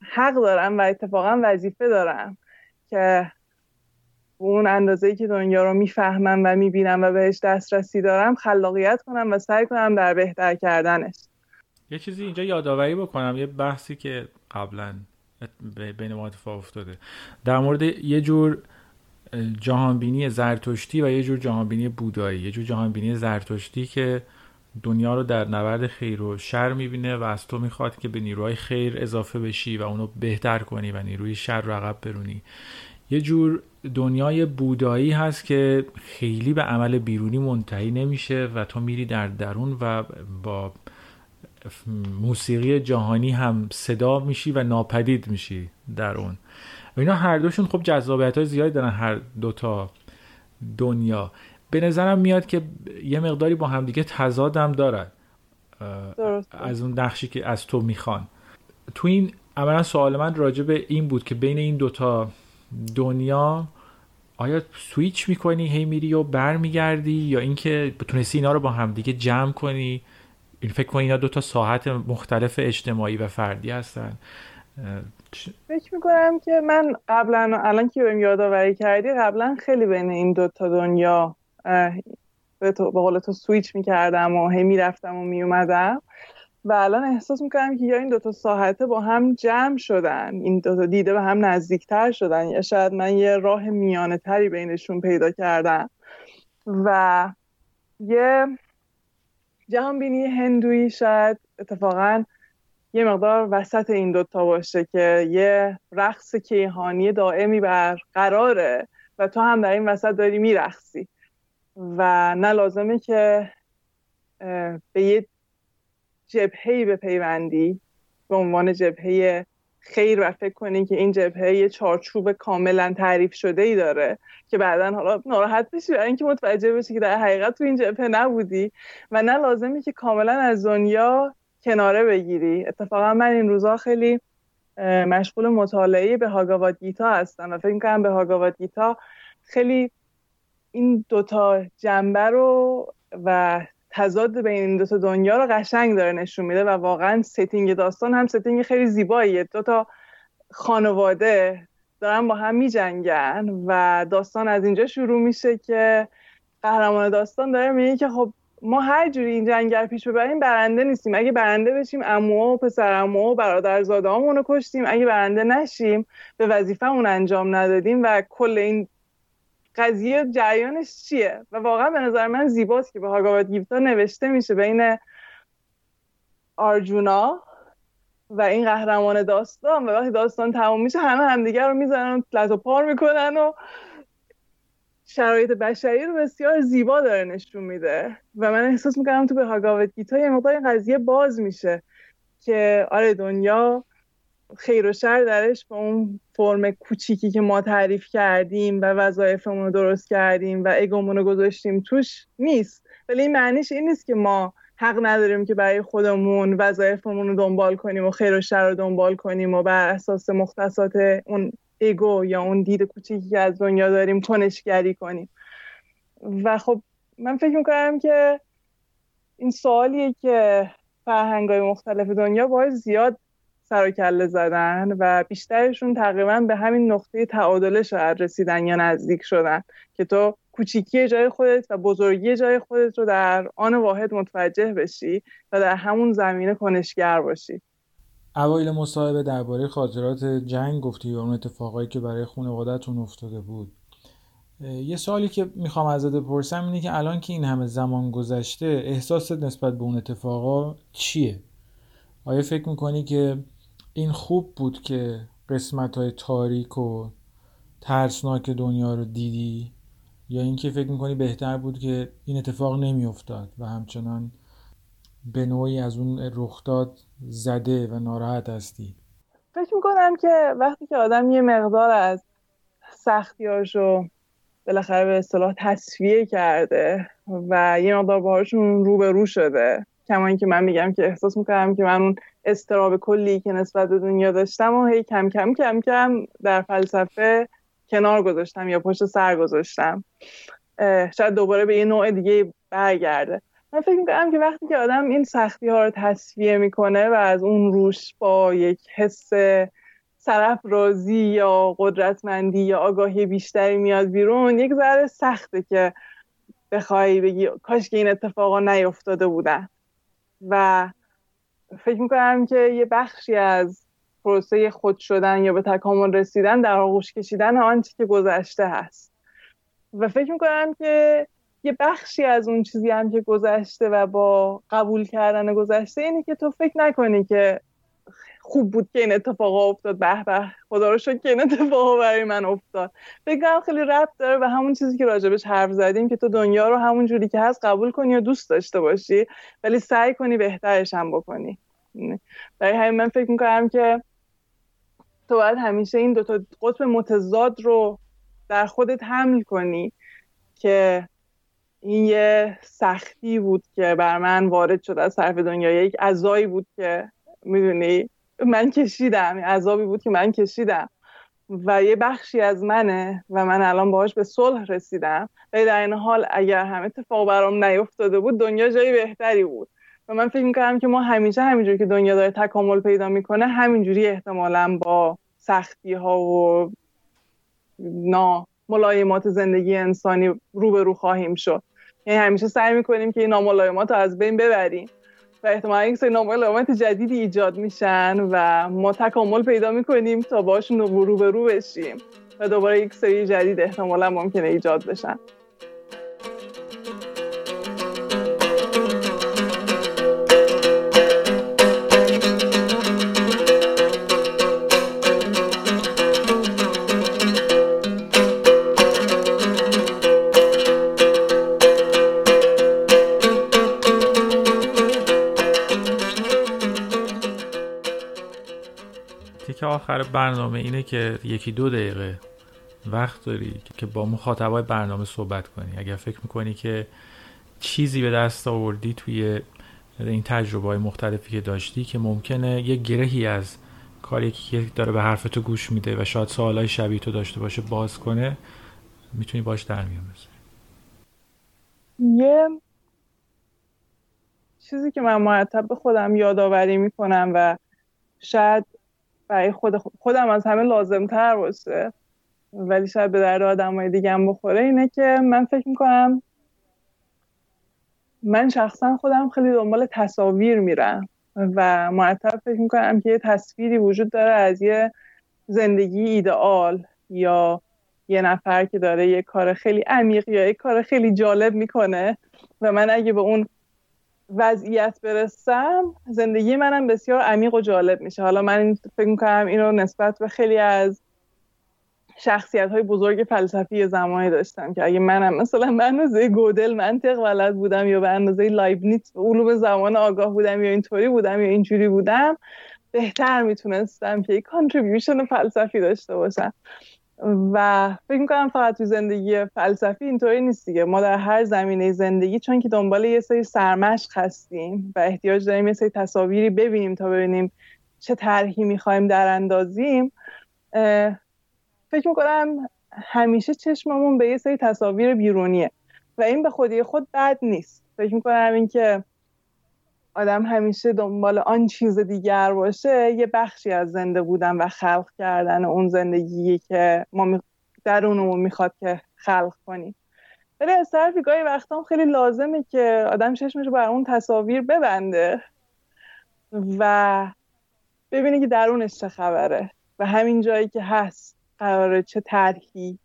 [SPEAKER 2] حق دارم و اتفاقا وظیفه دارم که اون اندازه که دنیا رو می‌فهمم و می‌بینم و بهش دسترسی دارم خلاقیت کنم و سعی کنم در بهتر کردنش.
[SPEAKER 1] یه چیزی اینجا یادآوری بکنم یه بحثی که قبلا بین ما اتفاق افتاده. در مورد یه جور جهانبینی زرتشتی و یه جور جهانبینی بودایی. یه جور جهانبینی زرتشتی که دنیا رو در نبرد خیر و شر می‌بینه و از تو می‌خواد که به نیروهای خیر اضافه بشی و اونو بهتر کنی و نیروی شر رو عقب برونی. یه جور دنیای بودایی هست که خیلی به عمل بیرونی منتهی نمیشه و تو میری در درون و با موسیقی جهانی هم صدا میشی و ناپدید میشی در اون. اینا هر دوشون خب جذابیت های زیادی دارن هر دوتا دنیا. به نظرم میاد که یه مقداری با همدیگه تضادم دارن. از اون نقشی که از تو می‌خوان. تو این عملا سوال من راجع به این بود که بین این دوتا دنیا آیا سویچ می‌کنی هی میری و برمیگردی یا اینکه تونستی اینا رو با همدیگه جمع کنی؟ این فکر کنی اینا دو تا ساحت مختلف اجتماعی و فردی هستن.
[SPEAKER 2] فکر می‌کنم که من قبلا الان که بهم یادآوری کردی قبلا خیلی بین این دو تا دنیا به قول تو سویچ می‌کردم و هی می‌رفتم و میومدم و الان احساس می‌کنم که یا این دوتا ساحته با هم جمع شدن این دوتا دیده به هم نزدیکتر شدن. یا شاید من یه راه میانه تری بینشون پیدا کردم. و یه جهان بینی هندویی شاید اتفاقا یه مقدار وسط این دوتا باشه که یه رقص کیهانی دائمی بر قراره و تو هم در این وسط داری میرقصی. و نه لازمه که به یه جبههی به پیوندی به عنوان جبهه خیر و فکر کنی که این جبهه یه چارچوب کاملا تعریف شده ای داره که بعدا حالا ناراحت بشی برای اینکه متوجه بشی که در حقیقت تو این جبهه نبودی. و نه لازمی که کاملا از دنیا کناره بگیری. اتفاقا من این روزها خیلی مشغول مطالعه بهاگاواد گیتا هستم و فکر می‌کنم بهاگاواد گیتا خیلی این دوتا جنبه رو و تضاد بین این دوتا دنیا رو قشنگ داره نشون میده و واقعا setting داستان هم setting خیلی زیباییه. دوتا خانواده دارن با هم میجنگن و داستان از اینجا شروع میشه که قهرمان داستان داره میگه که خب ما هر جوری این جنگ پیش ببریم برنده نیستیم. اگه برنده بشیم امو و پسر امو و برادرزاده رو کشتیم. اگه برنده نشیم به وظیفهمون انجام ندادیم و کل این قضیه جریانش چیه؟ و واقعا به نظر من زیباست که به هاگاوات گیفتا نوشته میشه بین آرجونا و این قهرمان داستان. و وقتی داستان تموم میشه همه همدیگر رو می‌زنن و پار می‌کنن و شرایط بشری رو بسیار زیبا داره نشون میده. و من احساس می‌کنم تو به هاگاوت گیتا یه مقدار این قضیه باز میشه که آره دنیا خیر و شر درش به اون فرم کوچیکی که ما تعریف کردیم و وظایفمون رو درست کردیم و اگومون رو گذاشتیم توش نیست. ولی این معنیش این نیست که ما حق نداریم که برای خودمون وظایفمون رو دنبال کنیم و خیر و شر رو دنبال کنیم و بر اساس مختصات اون ایگو یا اون دید کوچیکی که از دنیا داریم کنشگری کنیم. و خب من فکر می‌کنم که این سوالیه که فرهنگ مختلف دنیا باید زیاد سر و کله زدن و بیشترشون تقریبا به همین نقطه تعادل شاید رسیدن یا نزدیک شدن که تو کوچیکی جای خودت و بزرگی جای خودت رو در آن واحد متوجه بشی و در همون زمینه کنشگر باشی.
[SPEAKER 1] اوایل مصاحبه درباره خاطرات جنگ گفتی و اون اتفاقایی که برای خانوادهتون افتاده بود یه سوالی که می‌خوام ازت بپرسم اینه که الان که این همه زمان گذشته احساست نسبت به اون اتفاقا چیه؟ آیا فکر می‌کنی که این خوب بود که قسمت های تاریک و ترسناک دنیا رو دیدی یا اینکه فکر می‌کنی بهتر بود که این اتفاق نمیافتاد و همچنان به نوعی از اون رخداد زده و ناراحت هستی؟
[SPEAKER 2] فکر می‌کنم که وقتی که آدم یه مقدار از سختیاشو بالاخره به اصطلاح تصفیه کرده و یه مقدار باهاشون رو شده کما اینکه من میگم که احساس می‌کنم که من اون استراب کلی که نسبت به دنیا داشتم و هی کم کم کم کم در فلسفه کنار گذاشتم یا پشت سر گذاشتم. شاید دوباره به یه نوع دیگه برگرده. من فکر می‌کنم که وقتی که آدم این سختی ها رو تصفیه می‌کنه و از اون روش با یک حس سرفرازی یا قدرتمندی یا آگاهی بیشتری میاد بیرون یک ذره سخته که بخوای بگی کاش که این اتفاقا نیفتاده بودن. و فکر می‌کنم که یه بخشی از پروسه خود شدن یا به تکامل رسیدن در آغوش کشیدن آنچه که گذشته هست. و فکر می‌کنم که یه بخشی از اون چیزی هم که گذشته و با قبول کردن گذشته اینه که تو فکر نکنی که خوب بود که این اتفاق افتاد. به به خدا رو شکر که این اتفاق برای من افتاد. فکر خیلی ربط داره و همون چیزی که راجبش حرف زدیم که تو دنیا رو همون جوری که هست قبول کنی یا دوست داشته باشی ولی سعی کنی بهترش هم بکنی. برای همین من فکر می‌کنم که تو باید همیشه این دوتا قطب متضاد رو در خودت حمل کنی که این یه سختی بود که بر من وارد شد از طرف دنیا. یک عذایی بود که می‌دونی؟ من کشیدم. عذابی بود که من کشیدم. و یه بخشی از منه و من الان باهاش به صلح رسیدم. و در این حال اگر همه اتفاق برام نیفتاده بود دنیا جای بهتری بود. و من فکر می‌کنم که ما همیشه همینجوری که دنیا داره تکامل پیدا می‌کنه همینجوری احتمالا با سختی ها و نا ملایمات زندگی انسانی روبرو خواهیم شد. یعنی همیشه سعی می‌کنیم که این ناملایمات رو از بین ببریم و احتمالا یک سری ناملایمات جدیدی ایجاد میشن و ما تکامل پیدا می‌کنیم تا باشون رو روبرو بشیم و دوباره یک سری جدید احتمالا ممکنه ایجاد بشن.
[SPEAKER 1] برنامه اینه که یکی دو دقیقه وقت داری که با مخاطبای برنامه صحبت کنی. اگر فکر می‌کنی که چیزی به دست آوردی توی این تجربه های مختلفی که داشتی که ممکنه یه گرهی از کاری که داره به حرف تو گوش میده و شاید سوالای شبیه تو داشته باشه باز کنه می‌تونی باش در میان
[SPEAKER 2] یه چیزی که من مرتب به خودم یادآوری می‌کنم و شاید برای خود خودم از همه لازم تر باشه. ولی شاید به درد آدم های دیگه هم بخوره اینه که من فکر می‌کنم من شخصا خودم خیلی دنبال تصاویر میرم و مرتب فکر می‌کنم که یه تصویری وجود داره از یه زندگی ایدئال یا یه نفر که داره یه کار خیلی عمیق یا یه کار خیلی جالب می‌کنه و من اگه به اون وضعیت برسم زندگی منم بسیار عمیق و جالب میشه. حالا من فکر می‌کنم این رو نسبت به خیلی از شخصیت های بزرگ فلسفی زمانی داشتم که اگه منم مثلا به اندازه گودل منطق بلد بودم یا به اندازه لایبنیت علوم زمان آگاه بودم یا اینطوری بودم یا اینجوری بودم بهتر می‌تونستم که یک contribution فلسفی داشته باشم. و فکر می‌کنم فقط تو زندگی فلسفی اینطوری نیست دیگه. ما در هر زمینه زندگی چون که دنبال یه سری سرمشق هستیم و احتیاج داریم یه سری تصاویری ببینیم تا ببینیم چه طرحی می‌خوایم در اندازیم فکر می‌کنم همیشه چشممون به یه سری تصاویر بیرونیه و این به خودی خود بد نیست. فکر می‌کنم اینکه آدم همیشه دنبال آن چیز دیگر باشه یه بخشی از زنده بودن و خلق کردن اون زندگی که ما درونمون می‌خواد که خلق کنیم. ولی از طرفی گاهی وقتا خیلی لازمه که آدم چشمش رو بر اون تصاویر ببنده و ببینه که درونش چه خبره و همین جایی که هست قراره چه طرحی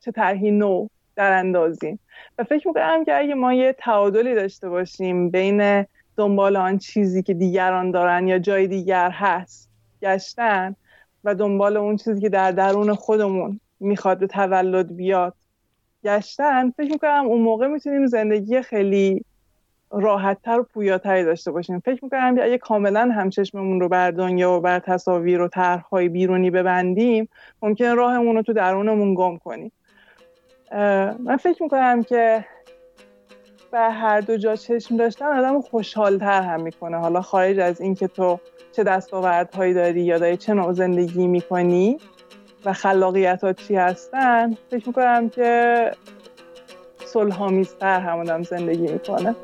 [SPEAKER 2] چه طرحی نو در اندازیم. و فکر می‌کنم که اگه ما یه تعادلی داشته باشیم بین دنبال آن چیزی که دیگران دارن یا جای دیگر هست گشتن و دنبال اون چیزی که در درون خودمون می‌خواد به تولد بیاد گشتن فکر می‌کنم اون موقع می‌تونیم زندگی خیلی راحتتر و پویاتری داشته باشیم. فکر می‌کنم اگه کاملا همچشممون رو بر دنیا و بر تصاویر و طرحهای بیرونی ببندیم ممکن راهمون رو تو درونمون گم کنیم. من فکر می‌کنم که به هر دو جا چشم داشتن آدم خوشحالتر هم می‌کنه. حالا خارج از اینکه تو چه دستاوردهایی داری یا داری چه نوع زندگی می‌کنی و خلاقیت ها چی هستن فکر می‌کنم که صلحآمیزتر هم آدم زندگی می‌کنه.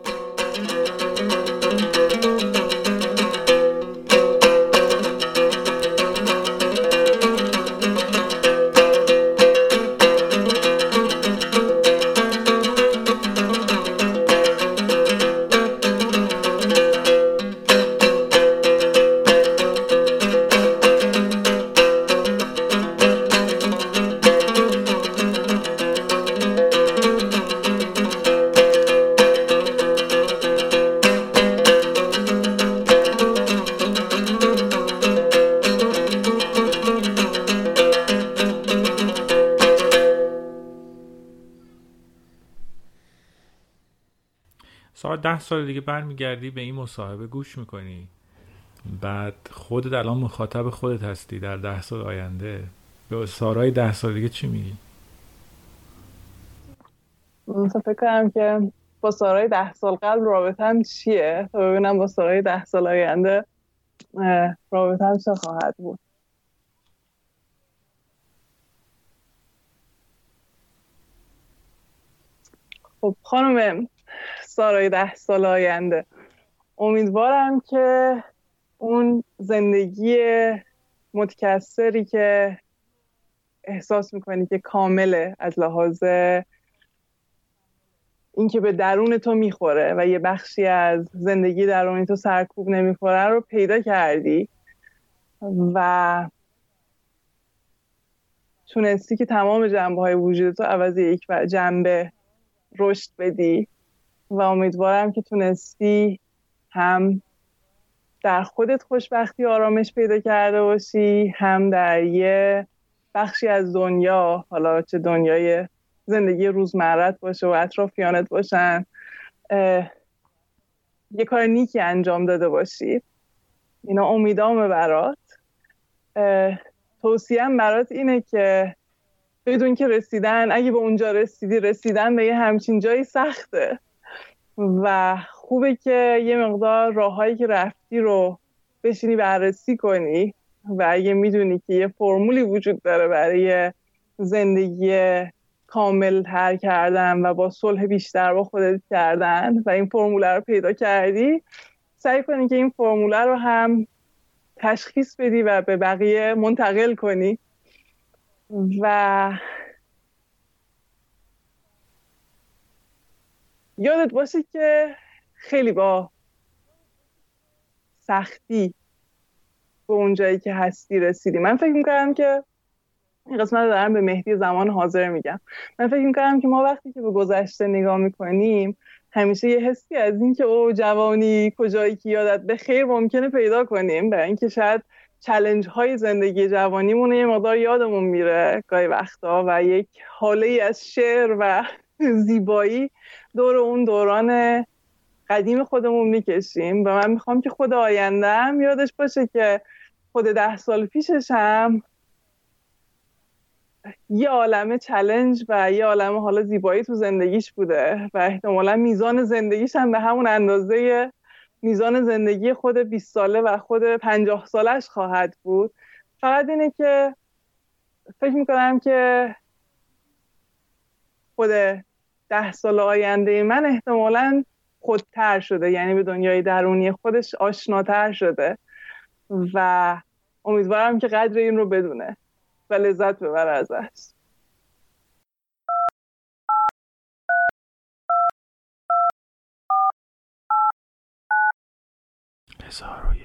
[SPEAKER 1] ده سال دیگه برمیگردی به این مصاحبه گوش می‌کنی. بعد خودت الان مخاطب خودت هستی در ده سال آینده. به سارای ده سال دیگه چی میگی؟
[SPEAKER 2] فکر کنم که با سارای ده سال قبل رابطم چیه؟ تا ببینم با سارای ده سال آینده رابطم چه خواهد بود. خب خانم سارای ده سال آینده. امیدوارم که اون زندگی متکثری که احساس می‌کنی که کامله از لحاظ اینکه به درون تو می‌خوره و یه بخشی از زندگی درونی تو سرکوب نمی‌خوره رو پیدا کردی و تونستی که تمام جنبه های وجود تو عوض یک جنبه رشد بدی. و امیدوارم که تونستی هم در خودت خوشبختی آرامش پیدا کرده باشی هم در یه بخشی از دنیا حالا چه دنیای زندگی روزمرت باشه و اطرافیانت باشن یه کار نیکی انجام داده باشی. اینا امیدامه برات. توصیم برات اینه که بدون که رسیدن اگه به اونجا رسیدی رسیدن به یه همچین جایی سخته. و خوبه که یه مقدار راههایی که رفتی رو بشینی بررسی کنی و اگه می‌دونی که یه فرمولی وجود داره برای زندگی کامل تر کردن و با صلح بیشتر با خودت کردن و این فرموله رو پیدا کردی سعی کنی که این فرموله رو هم تشخیص بدی و به بقیه منتقل کنی. و یادت باشه که خیلی با سختی به اون جایی که هستی رسیدی. من فکر می‌کنم که این قسمت رو دارم به مهدی زمان حاضر میگم. من فکر می‌کنم که ما وقتی که به گذشته نگاه می‌کنیم همیشه یه حسی از اینکه او جوانی کجایی که یادت به خیر ممکنه پیدا کنیم. به اینکه شاید چلنج های زندگی جوانیمون یه مقدار یادمون میره گاهی وقتا و یک حاله از شعر و [laughs] زیبایی دور اون دوران قدیم خودمون می‌کشیم. و من می‌خوام که خود آیندهم یادش باشه که خود ده سال پیششم یه عالمه چلنج و یه عالمه حالا زیبایی تو زندگیش بوده و احتمالا میزان زندگیش هم به همون اندازه میزان زندگی خود 20 ساله و خود 50 سالش خواهد بود. فقط اینه که فکر می‌کنم که خود ده سال آینده من احتمالا خودتر شده. یعنی به دنیای درونی خودش آشناتر شده. و امیدوارم که قدر این رو بدونه. و لذت ببره ازش.
[SPEAKER 1] هزار